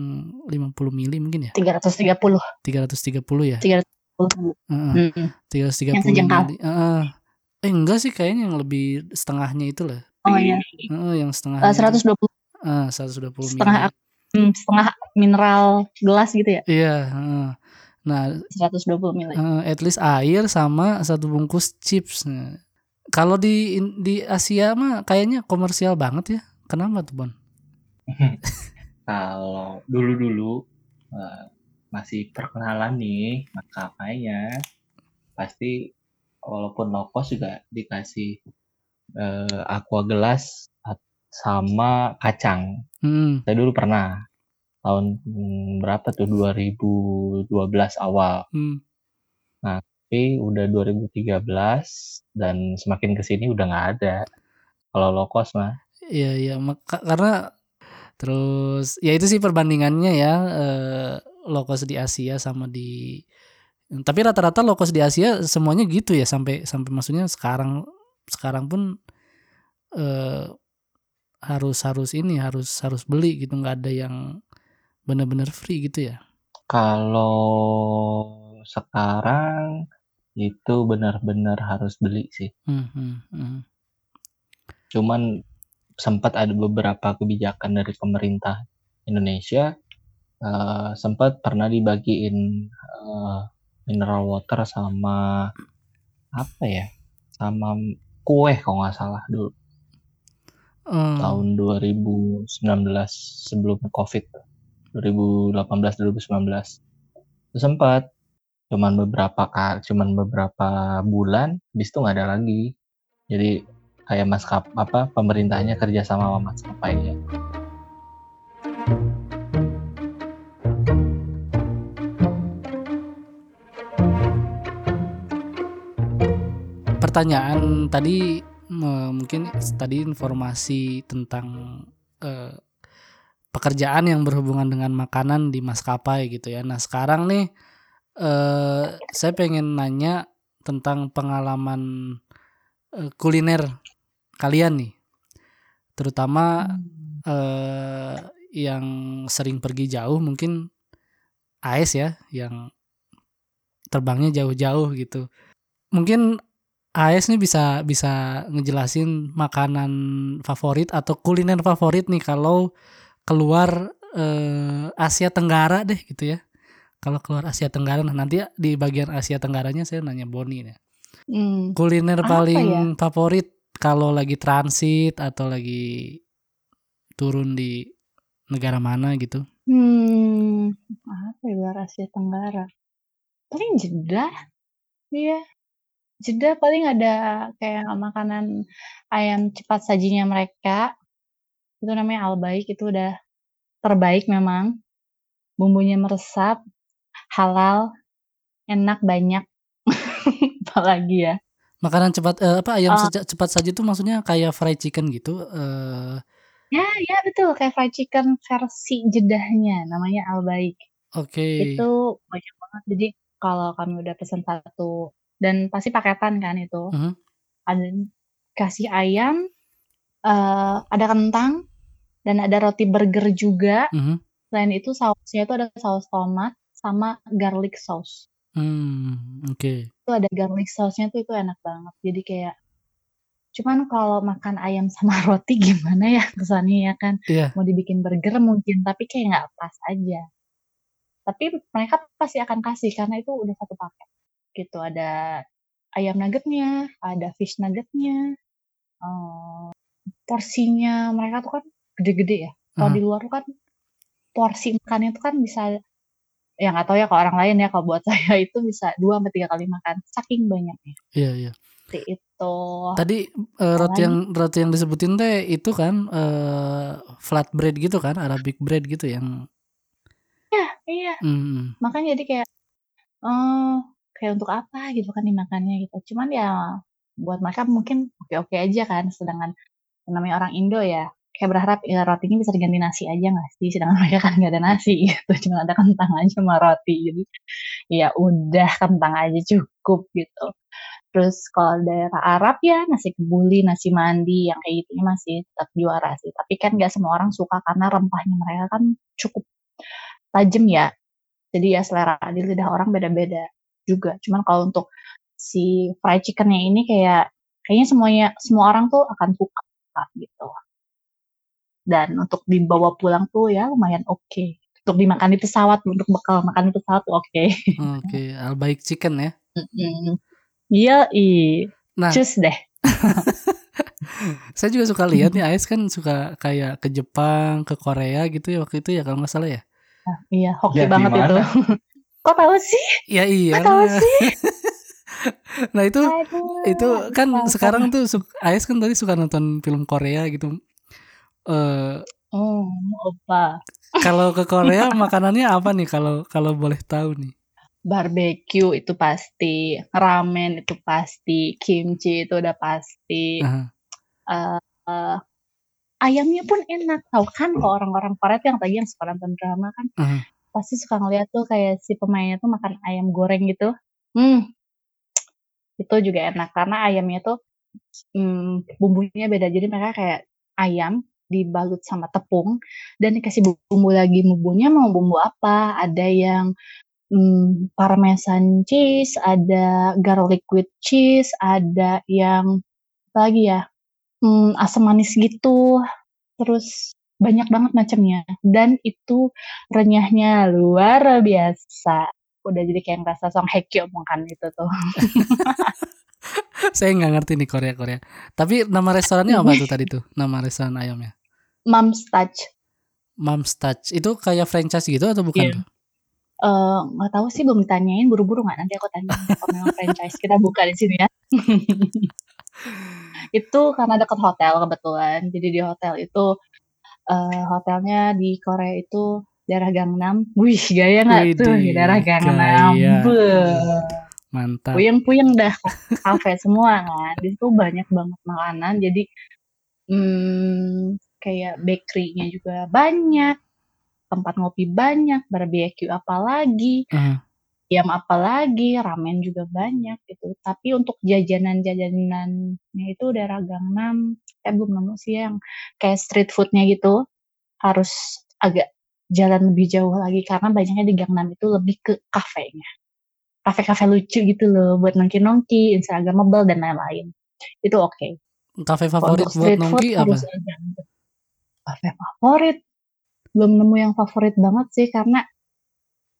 50 mili mungkin ya? 330. 330 ya? 330. Heeh, Mhm. 330 Yang sejengkal. mili heeh. Eh, enggak sih kayaknya yang lebih setengahnya itu lah. Oh iya. Heeh, yang Eee, setengahnya 120 heeh, 120 setengah mmm, setengah mineral gelas gitu ya? Iya, heeh. Nah 120 mili. heeh, at least air sama 1 bungkus chips. Nah, kalau di in di Asia mah kayaknya komersial banget ya. Kenapa tuh, Bon? Kalau dulu-dulu, eee, masih perkenalan nih maskapainya, pasti walaupun low cost juga dikasih, eee, aqua gelas sama kacang. Mhm. Saya dulu pernah tahun, mmm, berapa tuh 2012 awal. Mmm. Nah, tapi udah 2013 dan semakin ke sini udah nggak ada kalau low cost mah. Iya iya, maka karena terus ya itu sih perbandingannya ya, eee, low cost di Asia sama di tapi rata-rata low cost di Asia semuanya gitu ya sampai sampai maksudnya sekarang sekarang pun, eee, harus harus ini, harus harus beli gitu, nggak ada yang bener-bener free gitu ya? Kalau sekarang itu benar-benar harus beli sih. Mhm mhm. Cuman sempat ada beberapa kebijakan dari pemerintah Indonesia, eee, sempat pernah dibagiin, eee, mineral water sama apa ya, sama kue kalau nggak salah dulu. Oh. Tahun 2019 sebelum Covid tuh, 2018, 2019. Itu sempat, cuman beberapa cuman beberapa bulan, habis itu nggak ada lagi. Jadi kayak maskap apa, pemerintahnya kerja sama sama maskapainya. Pertanyaan tadi, me mungkin tadi informasi tentang, eee, pekerjaan yang berhubungan dengan makanan di maskapai gitu ya. Nah sekarang nih, eee, saya pengen nanya tentang pengalaman, eee, kuliner kalian nih. Terutama, Mmm. eee, yang sering pergi jauh mungkin AS ya, yang terbangnya jauh-jauh gitu. Mungkin AS nih bisa bisa ngejelasin makanan favorit atau kuliner favorit nih kalau keluar eh, Asia Tenggara deh gitu ya. Kalau keluar Asia Tenggara nah nanti di bagian Asia Tenggaranya saya nanya Boni nih. Hmm, Kuliner Apa paling ya? favorit kalau lagi transit atau lagi turun di negara mana gitu. hmm, apa ya luar Asia Tenggara? Paling Jeddah, iya. Jeddah paling ada kayak makanan ayam cepat sajinya mereka. Itu namanya Al-Baik, itu udah terbaik memang. Bumbunya meresap, halal, enak, banyak. Apalagi ya? Makanan cepat eh, apa ayam seja- cepat saji itu maksudnya kayak fried chicken gitu. eh Ya, ya betul kayak fried chicken versi Jeddahnya, namanya Al-Baik. Oke. Itu banyak banget. Jadi kalau kami udah pesen satu dan pasti paketan kan itu. Mhm. Ada kasih ayam, eh, ada kentang dan ada roti burger juga. Mhm. Selain itu sausnya itu ada saus tomat sama garlic sauce. Hmm, oke. Itu ada garlic sauce-nya tuh itu enak banget. Jadi kayak cuman kalau makan ayam sama roti gimana ya kesannya ya kan? Iya. Mau dibikin burger mungkin tapi kayak nggak pas aja. Tapi mereka pasti akan kasih karena itu udah satu paket. Gitu ada ayam nuggetnya, ada fish nuggetnya. eh, porsinya mereka tuh kan gede-gede ya. Kalau di luar tuh kan porsi makannya tuh kan bisa ya nggak tahu ya kalau orang lain ya kalau buat saya itu bisa dua sampai tiga kali makan saking banyaknya Iya, iya. seperti itu Tadi eh, roti Apalagi? yang roti yang disebutin teh itu kan eh flatbread gitu kan, Arabic bread gitu yang ya iya hmm, makanya jadi kayak eh kayak untuk apa gitu kan dimakannya gitu. Cuman ya buat mereka mungkin oke-oke aja kan sedangkan namanya orang Indo ya kayak berharap ya rotinya bisa diganti nasi aja nggak sih? Sedangkan mereka kan nggak ada nasi gitu cuma ada kentang aja sama roti. Jadi ya udah kentang aja cukup gitu. Terus kalau daerah Arab ya nasi kebuli nasi mandi yang kayak gitu masih tetap juara sih. Tapi kan nggak semua orang suka karena rempahnya mereka kan cukup tajam ya. Jadi ya selera di lidah orang beda-beda juga. Cuman kalau untuk si fried chickennya ini kayak kayaknya semuanya semua orang tuh akan suka gitu. Dan untuk dibawa pulang tuh ya lumayan oke. Untuk dimakan di pesawat untuk bekal makan di pesawat tuh oke. Oke, Albaik chicken ya. Iya i. Nah, cus deh. Saya juga suka lihat nih Ais kan suka kayak ke Jepang, ke Korea gitu ya waktu itu ya kalau nggak salah ya. iya hoki Ya, banget gimana? itu kok tahu sih Ya iya. kok tahu sih Nah, itu Aduh, itu kan tahu. sekarang tuh Ais kan tadi suka nonton film Korea gitu. Eh oh opa kalau ke Korea makanannya apa nih kalau kalau boleh tahu nih? barbecue itu pasti ramen itu pasti kimchi itu udah pasti Aha. eh eh, ayamnya pun enak tau kan kalau orang-orang Korea tuh yang tadi yang suka nonton drama kan Aha. Pasti suka ngeliat tuh kayak si pemainnya tuh makan ayam goreng gitu. Hmm. Itu juga enak karena ayamnya tuh hmm, bumbunya beda. Jadi mereka kayak ayam dibalut sama tepung dan dikasih bumbu lagi. Bumbunya mau bumbu apa? Ada yang hmm, parmesan cheese ada garlic with cheese ada yang apa lagi ya hmm, asam manis gitu. Terus banyak banget macamnya dan itu renyahnya luar biasa udah jadi kayak ngerasa Song Hye Kyo makan itu tuh Saya nggak ngerti nih Korea Korea. Tapi nama restorannya apa tuh tadi tuh? Nama restoran ayamnya? Mom's Touch Mom's Touch. Itu kayak franchise gitu atau bukan Iya. tuh? Eh, nggak tahu sih belum ditanyain buru-buru nggak nanti aku tanya kalau memang franchise kita buka di sini ya itu karena dekat hotel kebetulan jadi di hotel itu eh, hotelnya di Korea itu daerah Gangnam. Wih gaya nggak tuh? Di daerah Gangnam. Mantap. puyeng-puyeng dah. Kafe semua kan. Di situ banyak banget makanan. Jadi hmm, kayak bakery-nya juga banyak. Tempat ngopi banyak. Barbecue apalagi Aha. Ayam apalagi ramen juga banyak gitu tapi untuk jajanan-jajanannya itu daerah Gangnam saya belum nemu sih yang kayak street foodnya gitu harus agak jalan lebih jauh lagi karena banyaknya di Gangnam itu lebih ke kafenya kafe-kafe lucu gitu loh buat nongki-nongki, instagramable dan lain-lain. Itu oke. Kafe Kalau favorit untuk buat nongki apa? kafe favorit. Belum nemu yang favorit banget sih karena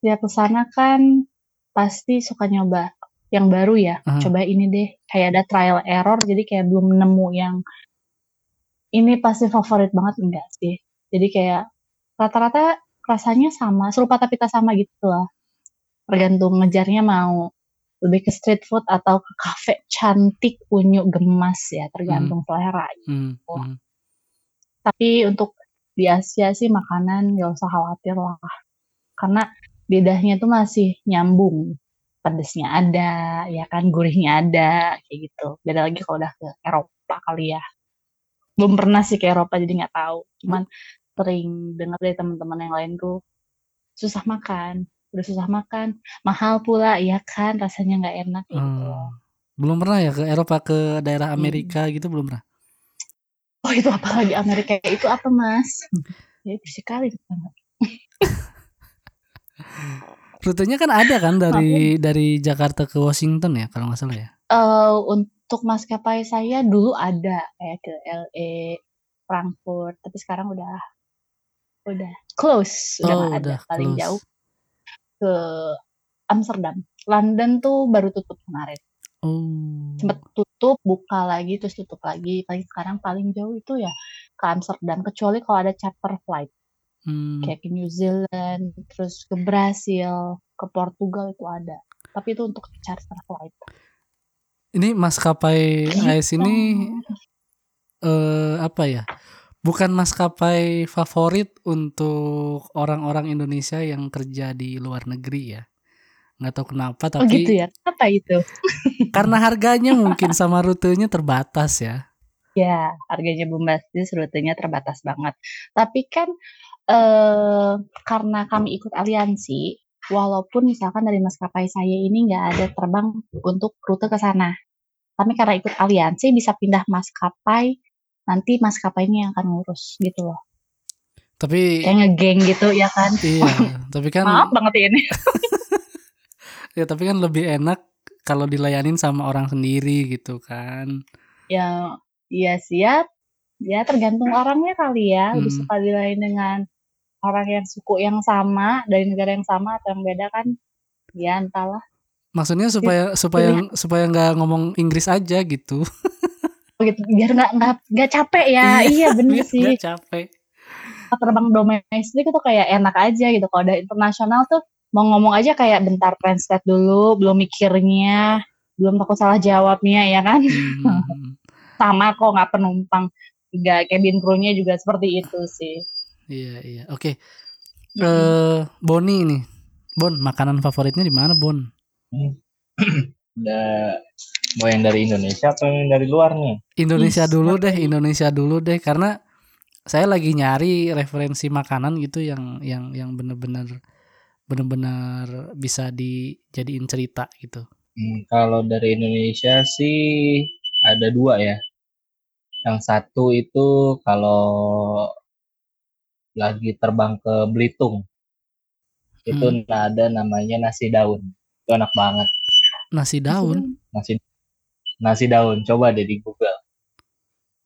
tiap ke sana kan pasti suka nyoba yang baru ya. Aha. Coba ini deh. Kayak ada trial error jadi kayak belum nemu yang ini pasti favorit banget enggak sih. Jadi kayak rata-rata rasanya sama, serupa tapi tak sama gitu lah. Tergantung ngejarnya mau lebih ke street food atau ke kafe cantik, unyu, gemas ya, tergantung selera. Hmm, hmm. Tapi untuk di Asia sih makanan gak usah khawatir lah. Karena lidahnya tuh masih nyambung. Pedesnya ada, ya kan, gurihnya ada, kayak gitu. Beda lagi kalau udah ke Eropa kali ya. Belum pernah sih ke Eropa jadi nggak tahu. Cuman sering dengar dari teman-teman yang lain tuh susah makan, udah susah makan, mahal pula, ya kan, rasanya nggak enak gitu. Oh. Belum pernah ya ke Eropa ke daerah Hmm. Amerika gitu belum pernah. Oh itu apa lagi Amerika itu apa mas? Ya bersih kali di sana. Rutenya kan ada kan dari dari Jakarta ke Washington ya kalau nggak salah ya. Eh, untuk maskapai saya dulu ada kayak ke LA, Frankfurt, tapi sekarang udah udah close, udah Oh, nggak ada. udah Paling close. jauh ke Amsterdam. London tuh baru tutup kemarin. Oh. Sempet tutup, buka lagi, terus tutup lagi. Paling sekarang paling jauh itu ya ke Amsterdam. Kecuali kalau ada charter flight Hmm. kayak ke New Zealand, terus ke Brasil, ke Portugal itu ada. Tapi itu untuk charter flight. Ini maskapai AS ini eh apa ya? Bukan maskapai favorit untuk orang-orang Indonesia yang kerja di luar negeri ya. Nggak tahu kenapa Oh gitu tapi ya? Apa itu? karena harganya mungkin sama rutenya terbatas ya. Ya, harganya bombastis, rutenya terbatas banget. Tapi kan eh karena kami ikut aliansi, walaupun misalkan dari maskapai saya ini nggak ada terbang untuk rute ke sana. Kami karena ikut aliansi bisa pindah maskapai, nanti maskapainya yang akan ngurus gitu loh. Tapi Kayak ngegeng gitu ya kan. iya, tapi kan Maaf banget ini. ya tapi kan lebih enak kalau dilayanin sama orang sendiri gitu kan. Ya, iya siap. Ya tergantung orangnya kali ya. Lebih Hmm. suka dilayani dengan orang yang suku yang sama, dari negara yang sama atau yang beda kan. Ya entahlah. Maksudnya supaya supaya supaya nggak ngomong Inggris aja gitu. begitu biar nggak nggak nggak capek ya iya bener biar sih nggak capek. terbang domestik itu kayak enak aja gitu kalau ada internasional tuh mau ngomong aja kayak bentar translate dulu belum mikirnya belum takut salah jawabnya ya kan Hmm, sama kok nggak penumpang juga cabin crew-nya juga seperti itu sih iya iya. Oke. Eh Boni ini. Bon, makanan favoritnya di mana, Bon? Ada mau yang dari Indonesia atau yang dari luar nih? Indonesia Ih, dulu deh? Indonesia dulu deh karena saya lagi nyari referensi makanan gitu yang yang yang bener-bener bener-bener bisa dijadiin cerita gitu. Hmm, kalau dari Indonesia sih ada dua ya. Yang satu itu kalau lagi terbang ke Belitung, itu Hmm. ada namanya nasi daun. Itu enak banget. Nasi daun. Nasi nasi daun. Coba deh di Google.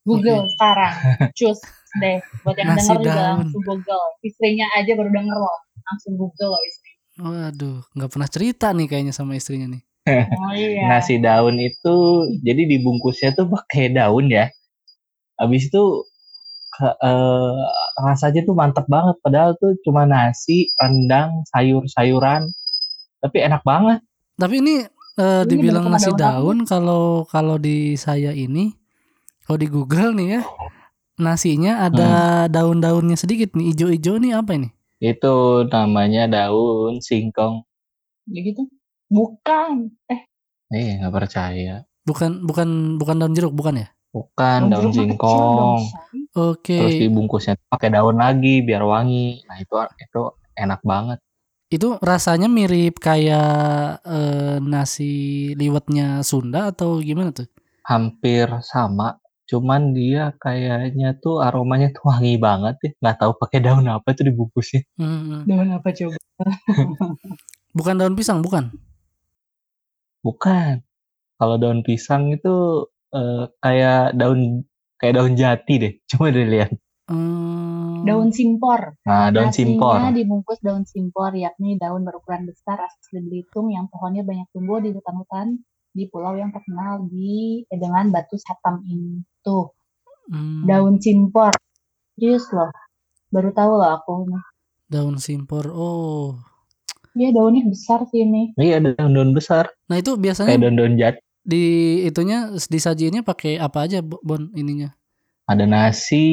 Google sekarang cus deh buat yang Nasi denger juga daun. langsung Google istrinya aja baru denger loh langsung Google loh istri Waduh, nggak pernah cerita nih kayaknya sama istrinya nih. oh iya Nasi daun itu jadi dibungkusnya tuh pakai daun ya. Habis itu ke- eh, rasanya tuh mantep banget. Padahal tuh cuma nasi, rendang, sayur-sayuran. Tapi enak banget. Tapi ini Ini dibilang nasi daun kalau kalau di saya ini kalau di Google nih ya nasinya ada Hmm. daun-daunnya sedikit nih ijo-ijo nih apa ini? Itu namanya daun singkong. Ya gitu bukan eh Eh, nggak percaya. Bukan bukan bukan daun jeruk bukan ya? Bukan daun dong, singkong. Say. Oke. Terus dibungkusnya pakai daun lagi biar wangi. Nah, itu itu enak banget. Itu rasanya mirip kayak eh, nasi liwetnya Sunda atau gimana tuh? Hampir sama. Cuman dia kayaknya tuh aromanya tuh wangi banget ya. Nggak tahu pakai daun apa tuh dibungkusnya. Hmm. daun apa coba Bukan daun pisang, bukan? Bukan. Kalau daun pisang itu eh, kayak daun kayak daun jati deh. Coba deh lihat. Hmm, Daun simpor. Nah, daun simpor. Nasinya dibungkus daun simpor, yakni daun berukuran besar asli Belitung yang pohonnya banyak tumbuh di hutan-hutan di pulau yang terkenal di eh, dengan batu satam ini. Tuh, hmm, daun simpor. Serius loh. Baru tahu loh aku. daun simpor. Oh. Iya, daunnya besar sih ini. Iya, daun-daun besar. Nah, itu Kayak biasanya daun-daun jati. Di itunya disajiinnya pakai apa aja, Bo- Bon, ininya? Ada nasi,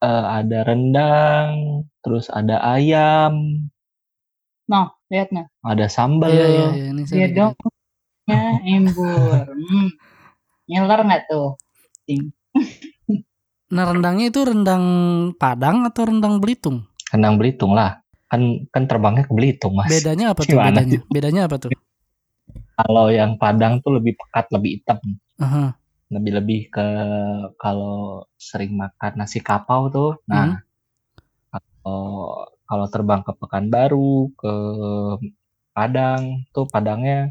eh, ada rendang, terus ada ayam, Nah, lihat nih. ada sambal. Iya, iya, iya, ini saya lagi dong. Ya, embur. Hmm. Ngiler nggak tuh? Nah, rendangnya itu rendang Padang atau rendang Belitung? Rendang Belitung lah. Kan kan terbangnya ke Belitung, Mas. Bedanya apa tuh bedanya? Bedanya apa tuh? Kalau yang Padang tuh lebih pekat, lebih hitam. Aha. Lebih-lebih ke kalau sering makan nasi kapau tuh. Nah, kalau kalau terbang ke Pekanbaru, ke Padang, tuh Padangnya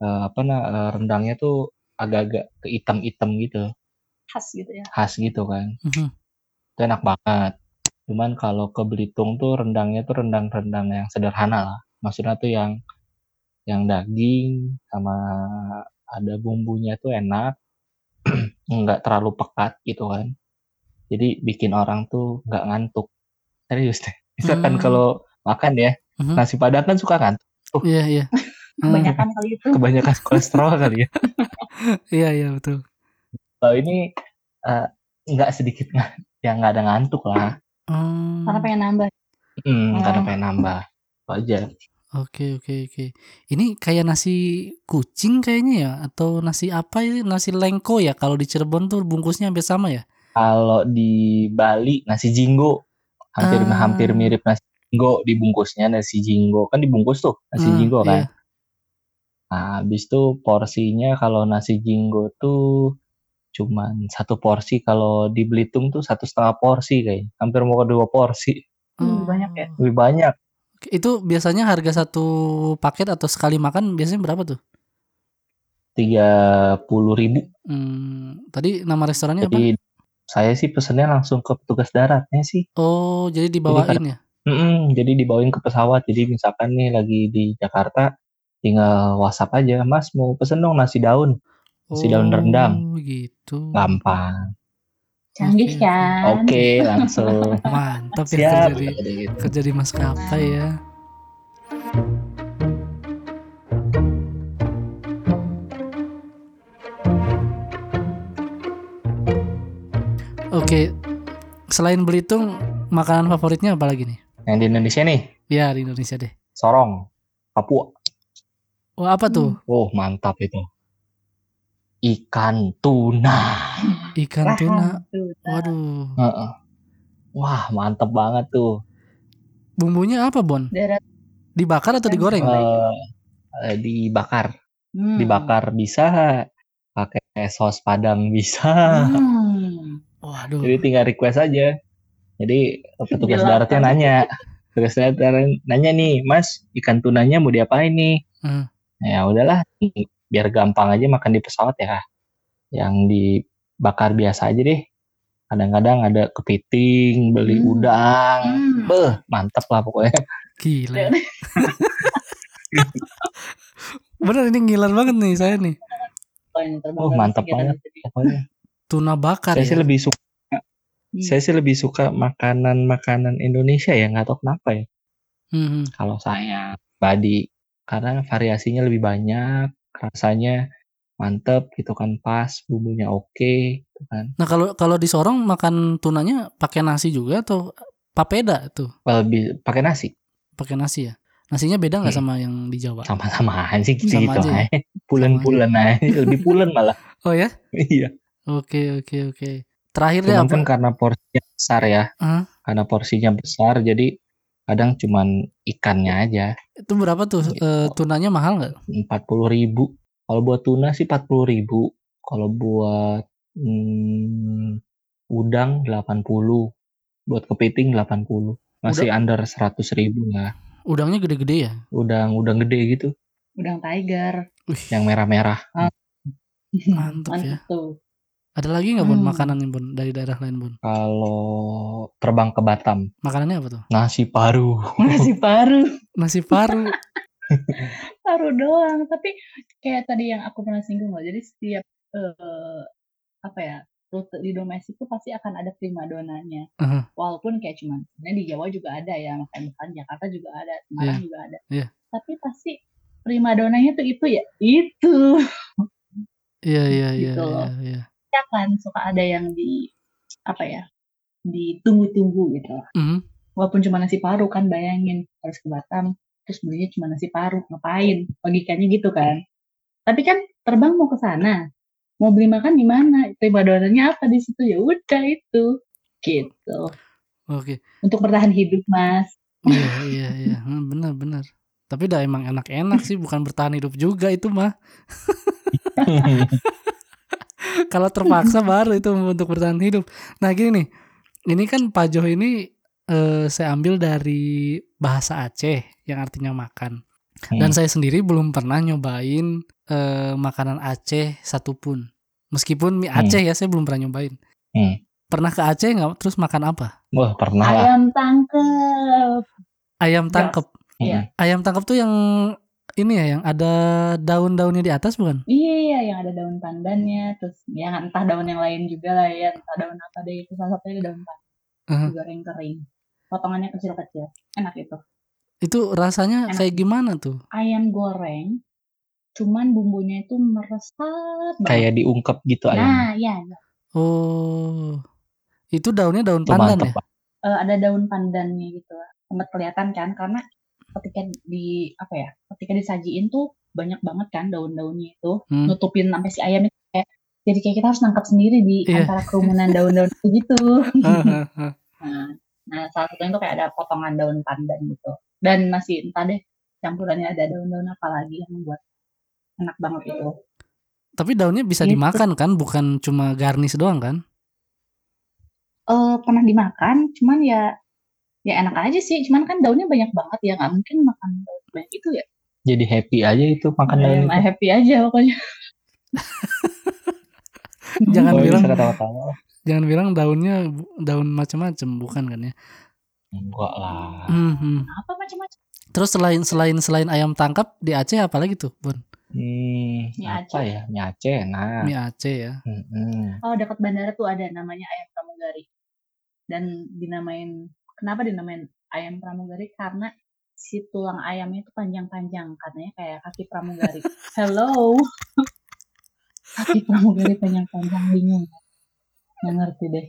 eh, apa nah rendangnya tuh agak-agak ke hitam-hitam gitu, Khas gitu ya. khas gitu kan. Mhm. Itu enak banget. Cuman kalau ke Belitung tuh rendangnya tuh rendang-rendang yang sederhana lah. Maksudnya tuh yang yang daging sama ada bumbunya tuh enak, nggak terlalu pekat gitu kan. Jadi bikin orang tuh nggak ngantuk. Serius deh. Misalkan Hmm. kalau makan ya, Mhm. nasi padang kan suka ngantuk. Iya, iya. Hmm, Kebanyakan kali itu. Kebanyakan kolesterol kali ya. Iya, iya, betul. Kalau ini eh, nggak sedikit nggak, yang nggak ada ngantuk lah. Hmm, Karena pengen nambah. Hmm, karena Oh. pengen nambah. Itu aja. Oke, oke, oke. Ini kayak nasi kucing kayaknya ya atau nasi apa ya? Nasi lengko ya kalau di Cirebon tuh bungkusnya hampir sama ya? Kalau di Bali nasi jinggo hampir Ah. hampir mirip nasi jinggo dibungkusnya nasi jinggo kan dibungkus tuh nasi Hmm, jinggo kan. iya. Nah, habis itu porsinya kalau nasi jinggo tuh cuman satu porsi kalau di Belitung tuh satu setengah porsi kayak hampir mau ke dua porsi Hmm, banyak ya? Oh. lebih banyak Itu biasanya harga satu paket atau sekali makan biasanya berapa tuh? tiga puluh ribu Hmm, tadi nama restorannya apa? jadi saya sih pesennya langsung ke petugas daratnya sih Oh, jadi dibawain ya? Mm-mm, jadi dibawain ke pesawat jadi misalkan nih lagi di Jakarta tinggal WhatsApp aja Mas mau pesen dong nasi daun Nasi daun rendang. Oh, gitu. gampang Canggih Oke, oke. kan? oke langsung Mantap ya siap kerja di, kerja di maskapai ya. Oke, selain Belitung, makanan favoritnya apa lagi nih? yang di Indonesia nih Ya di Indonesia deh. sorong Papua Wah apa tuh? oh mantap itu ikan tuna Ikan tuna. tuh. Waduh, Heeh. wah mantap banget tuh bumbunya apa Bon? Darat. Dibakar atau digoreng? Eh, eh, dibakar Hmm. dibakar bisa pakai saus padang bisa Hmm. Waduh. jadi tinggal request aja jadi petugas Gila, daratnya kan? nanya petugas darat nanya nih mas ikan tunanya mau diapain nih Hmm. ya udahlah biar gampang aja makan di pesawat ya yang dibakar biasa aja deh kadang-kadang ada kepiting beli Hmm. udang Hmm. beh mantep lah pokoknya Gila. Bener ini ngiler banget nih saya nih. Oh, sedikit banget. pokoknya Tuna bakar saya ya. sih lebih suka Hmm. saya sih lebih suka makanan-makanan Indonesia ya nggak tahu kenapa ya Hmm. kalau saya pribadi karena variasinya lebih banyak rasanya mantep gitu kan pas bumbunya oke gitu kan Nah kalau kalau di Sorong makan tunanya pakai nasi juga atau papeda tuh? lebih pakai nasi Pakai nasi ya? Nasinya beda nggak Hmm. sama yang di Jawa? sama-sama aja gitu Sama gitu aja ya? aja. pulen-pulen aja lebih pulen malah Oh ya? iya Oke oke oke. Terakhir deh cuman apa? kan karena porsinya besar ya Hah? karena porsinya besar jadi kadang cuman ikannya aja Itu berapa tuh? Gitu. Eh, tunanya mahal nggak? empat puluh ribu kalau buat tuna sih empat puluh ribu kalau buat hmm, udang 80 buat kepiting 80 masih under 100 ribu lah Udangnya gede-gede ya? udang udang gede gitu udang tiger. Wih, Yang merah-merah. Mantep ya. tuh. ada lagi nggak bun Hmm. makanan bun dari daerah lain bun? Kalau terbang ke Batam, Makanannya apa tuh? nasi paru. Nasi paru. Nasi paru. paru doang. Tapi kayak tadi yang aku pernah singgung loh. Jadi setiap eh, apa ya rute di domestik itu pasti akan ada primadonanya. Aha. Walaupun kayak cuman sebenarnya di Jawa juga ada ya, makanya bukan Jakarta juga ada, Semarang Iya. juga ada. Iya. Tapi pasti primadonanya tuh itu ya itu. Iya iya iya Gitu iya. loh. iya. Ya kan suka ada yang di apa ya ditunggu-tunggu gitu. Mhm. Walaupun cuma nasi paru kan bayangin harus ke Batam terus belinya cuma nasi paru ngapain logikanya gitu kan tapi kan terbang mau ke sana mau beli makan di mana primadonanya apa di situ ya udah itu gitu Oke. untuk bertahan hidup mas Iya iya iya. Hmm, benar benar. Tapi udah emang enak-enak sih, bukan bertahan hidup juga itu mah. Kalau terpaksa baru itu untuk bertahan hidup. Nah gini nih, ini kan pajoh ini eh, saya ambil dari bahasa Aceh yang artinya makan. Dan saya sendiri belum pernah nyobain eh, makanan Aceh satupun. Meskipun mie Hmm. Aceh ya saya belum pernah nyobain. Hmm. Pernah ke Aceh nggak? Terus makan apa? Wah, pernah lah. ayam tangkep Ayam tangkep. Iya. Ayam tangkep tuh yang ini ya, yang ada daun-daunnya di atas bukan? iya yang ada daun pandannya terus yang entah daun yang lain juga lah ya entah daun apa deh itu salah satunya daun pandan Uh-huh. digoreng kering potongannya kecil-kecil enak itu Itu rasanya Enak. kayak gimana tuh? ayam goreng cuman bumbunya itu meresap banget Kayak diungkep gitu ayam. nah ya Oh, itu daunnya daun pandan mantep, ya? Eh, ada daun pandannya gitu sempat kelihatan kan karena ketika di apa ya ketika disajiin tuh banyak banget kan daun-daunnya itu Hmm. nutupin sampai si ayam itu kayak jadi kayak kita harus nangkap sendiri di Iya. antara kerumunan daun-daun itu gitu nah, nah salah satunya tuh kayak ada potongan daun pandan gitu dan masih entah deh campurannya ada daun-daun apa lagi yang membuat enak banget itu Tapi daunnya bisa Gitu. dimakan kan, bukan cuma garnish doang kan? eh pernah dimakan cuman ya ya enak aja sih cuman kan daunnya banyak banget ya nggak mungkin makan daun banyak itu ya Jadi happy aja itu makan daun I'm itu. happy aja pokoknya Jangan Oh, bilang ketawa-tawa. Jangan bilang daunnya daun macam-macam, bukan kan ya? Enggak lah. Mhm. apa macam-macam Terus selain selain selain ayam tangkap di Aceh apa lagi tuh, Bun? Hmm, Mie apa Aceh. ya? Mie Aceh, nah. Mie Aceh ya. Mm-mm. oh dekat bandara tuh ada namanya ayam pramugari dan dinamain kenapa dinamain ayam pramugari karena si tulang ayamnya itu panjang-panjang katanya kayak kaki pramugari hello kaki pramugari panjang-panjang bingung nggak ngerti deh.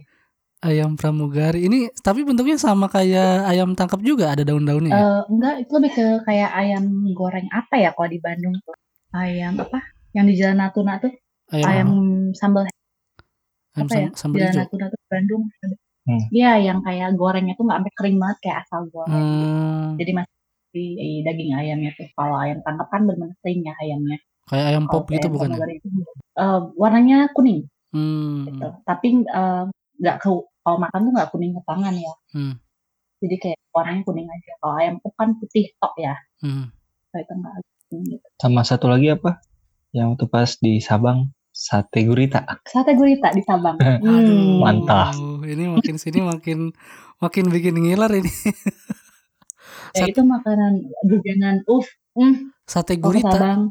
Ayam pramugari. Ini tapi bentuknya sama kayak ayam tangkap juga? Ada daun-daunnya. ya? Eh, enggak. Itu lebih ke kayak ayam goreng apa ya kalau di Bandung tuh? Ayam apa? Yang di Jalan Natuna tuh? Ayam ayam sambal ayam apa ya? sam- sambal Jalan hijau. Natuna tuh Bandung. Hmm. Iya yang kayak gorengnya tuh nggak sampai kering banget kayak asal goreng. Hmm, jadi masih di daging ayamnya tuh. Kalau ayam tangkap kan benar-benar kering ya ayamnya. Kayak ayam pop gitu ayam bukan ya? itu eh, warnanya kuning Hmm. gitu tapi eh, nggak ke kalau makan tuh nggak kuning ke tangan ya Hmm. jadi kayak warnanya kuning aja kalau ayam pop kan putih tok ya Hmm. kalau itu nggak kuning gitu. Sama satu lagi apa? Yang waktu pas di Sabang, sate gurita. sate gurita di Sabang Aduh, Hmm. mantap. Ini makin sini makin makin bikin ngiler ini. Ya, Sate- itu makanan jajanan uff mm, Sate kalau ke gurita. Sabang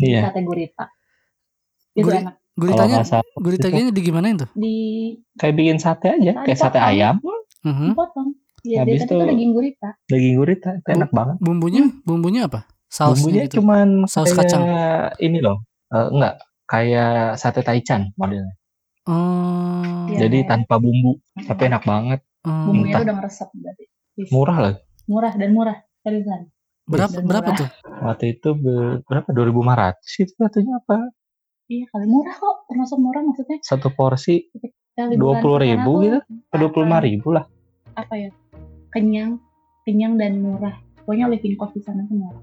Iya. sate gurita itu Guri- enak Guritanya guritanya di gimanain tuh? di kayak bikin sate aja, kayak sate ayam, Mhm. potong ya Habis itu daging gurita daging gurita, itu enak banget. Bumbunya bumbunya apa? Sausnya Bumbunya gitu. cuman Saus kayak kacang. ini loh. Eh, enggak, kayak sate taichan modelnya. Oh. Iya. Jadi tanpa bumbu, tapi enak banget. Oh. bumbunya Entah. udah ngeresep berarti Please. Murah lah. murah dan murah seriusan Berapa Dan berapa murah. tuh? Waktu itu be- berapa? 2500 itu katanya apa? Iya kali murah kok termasuk murah maksudnya Satu porsi Kita liburan 20.000 ke sana tuh gitu? ke 25 ribu lah. apa ya kenyang kenyang dan murah pokoknya living cost di sana tuh murah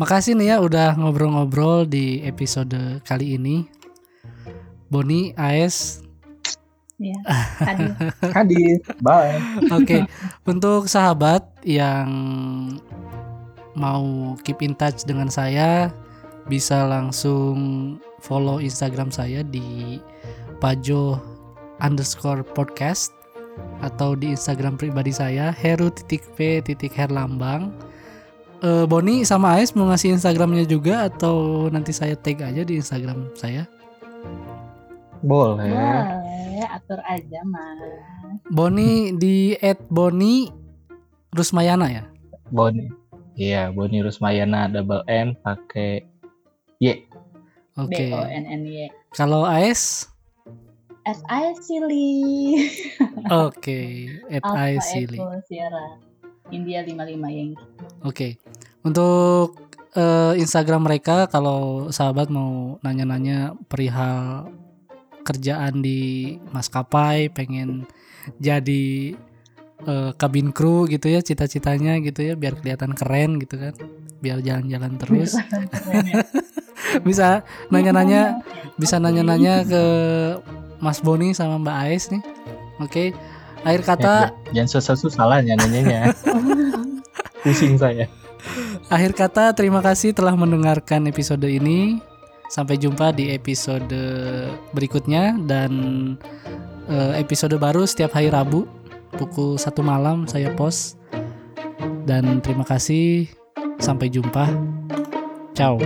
Makasih nih ya udah ngobrol-ngobrol di episode kali ini. Boni, AS. ya hadir Hadir. Bye. Oke, untuk sahabat yang mau keep in touch dengan saya bisa langsung follow Instagram saya di pajo underscore podcast atau di Instagram pribadi saya heru titik p titik herlambang Eh, Boni sama Ais mau ngasih Instagramnya juga atau nanti saya tag aja di Instagram saya Boleh. Boleh, atur aja mas. Boni di @boni Rusmayana ya Boni. Iya, Boni Rusmayana double N pakai Y. oke B O N N Y. kalau Ais S I Silly. oke at Alpha Ais Silly. Sierra. India 55 yang Oke. Untuk eh, Instagram mereka kalau sahabat mau nanya-nanya perihal kerjaan di maskapai, pengen jadi eh, kabin kru gitu ya, cita-citanya gitu ya, biar kelihatan keren gitu kan. Biar jalan-jalan terus. bisa nanya-nanya, bisa nanya-nanya ke Mas Boni sama Mbak Ais nih. Oke. Akhir kata Eh, jangan susah-susah lah nyanyinya. Pusing saya. Akhir kata, terima kasih telah mendengarkan episode ini. Sampai jumpa di episode berikutnya dan eh, episode baru setiap hari Rabu pukul satu malam saya post. Dan terima kasih. Sampai jumpa. Ciao.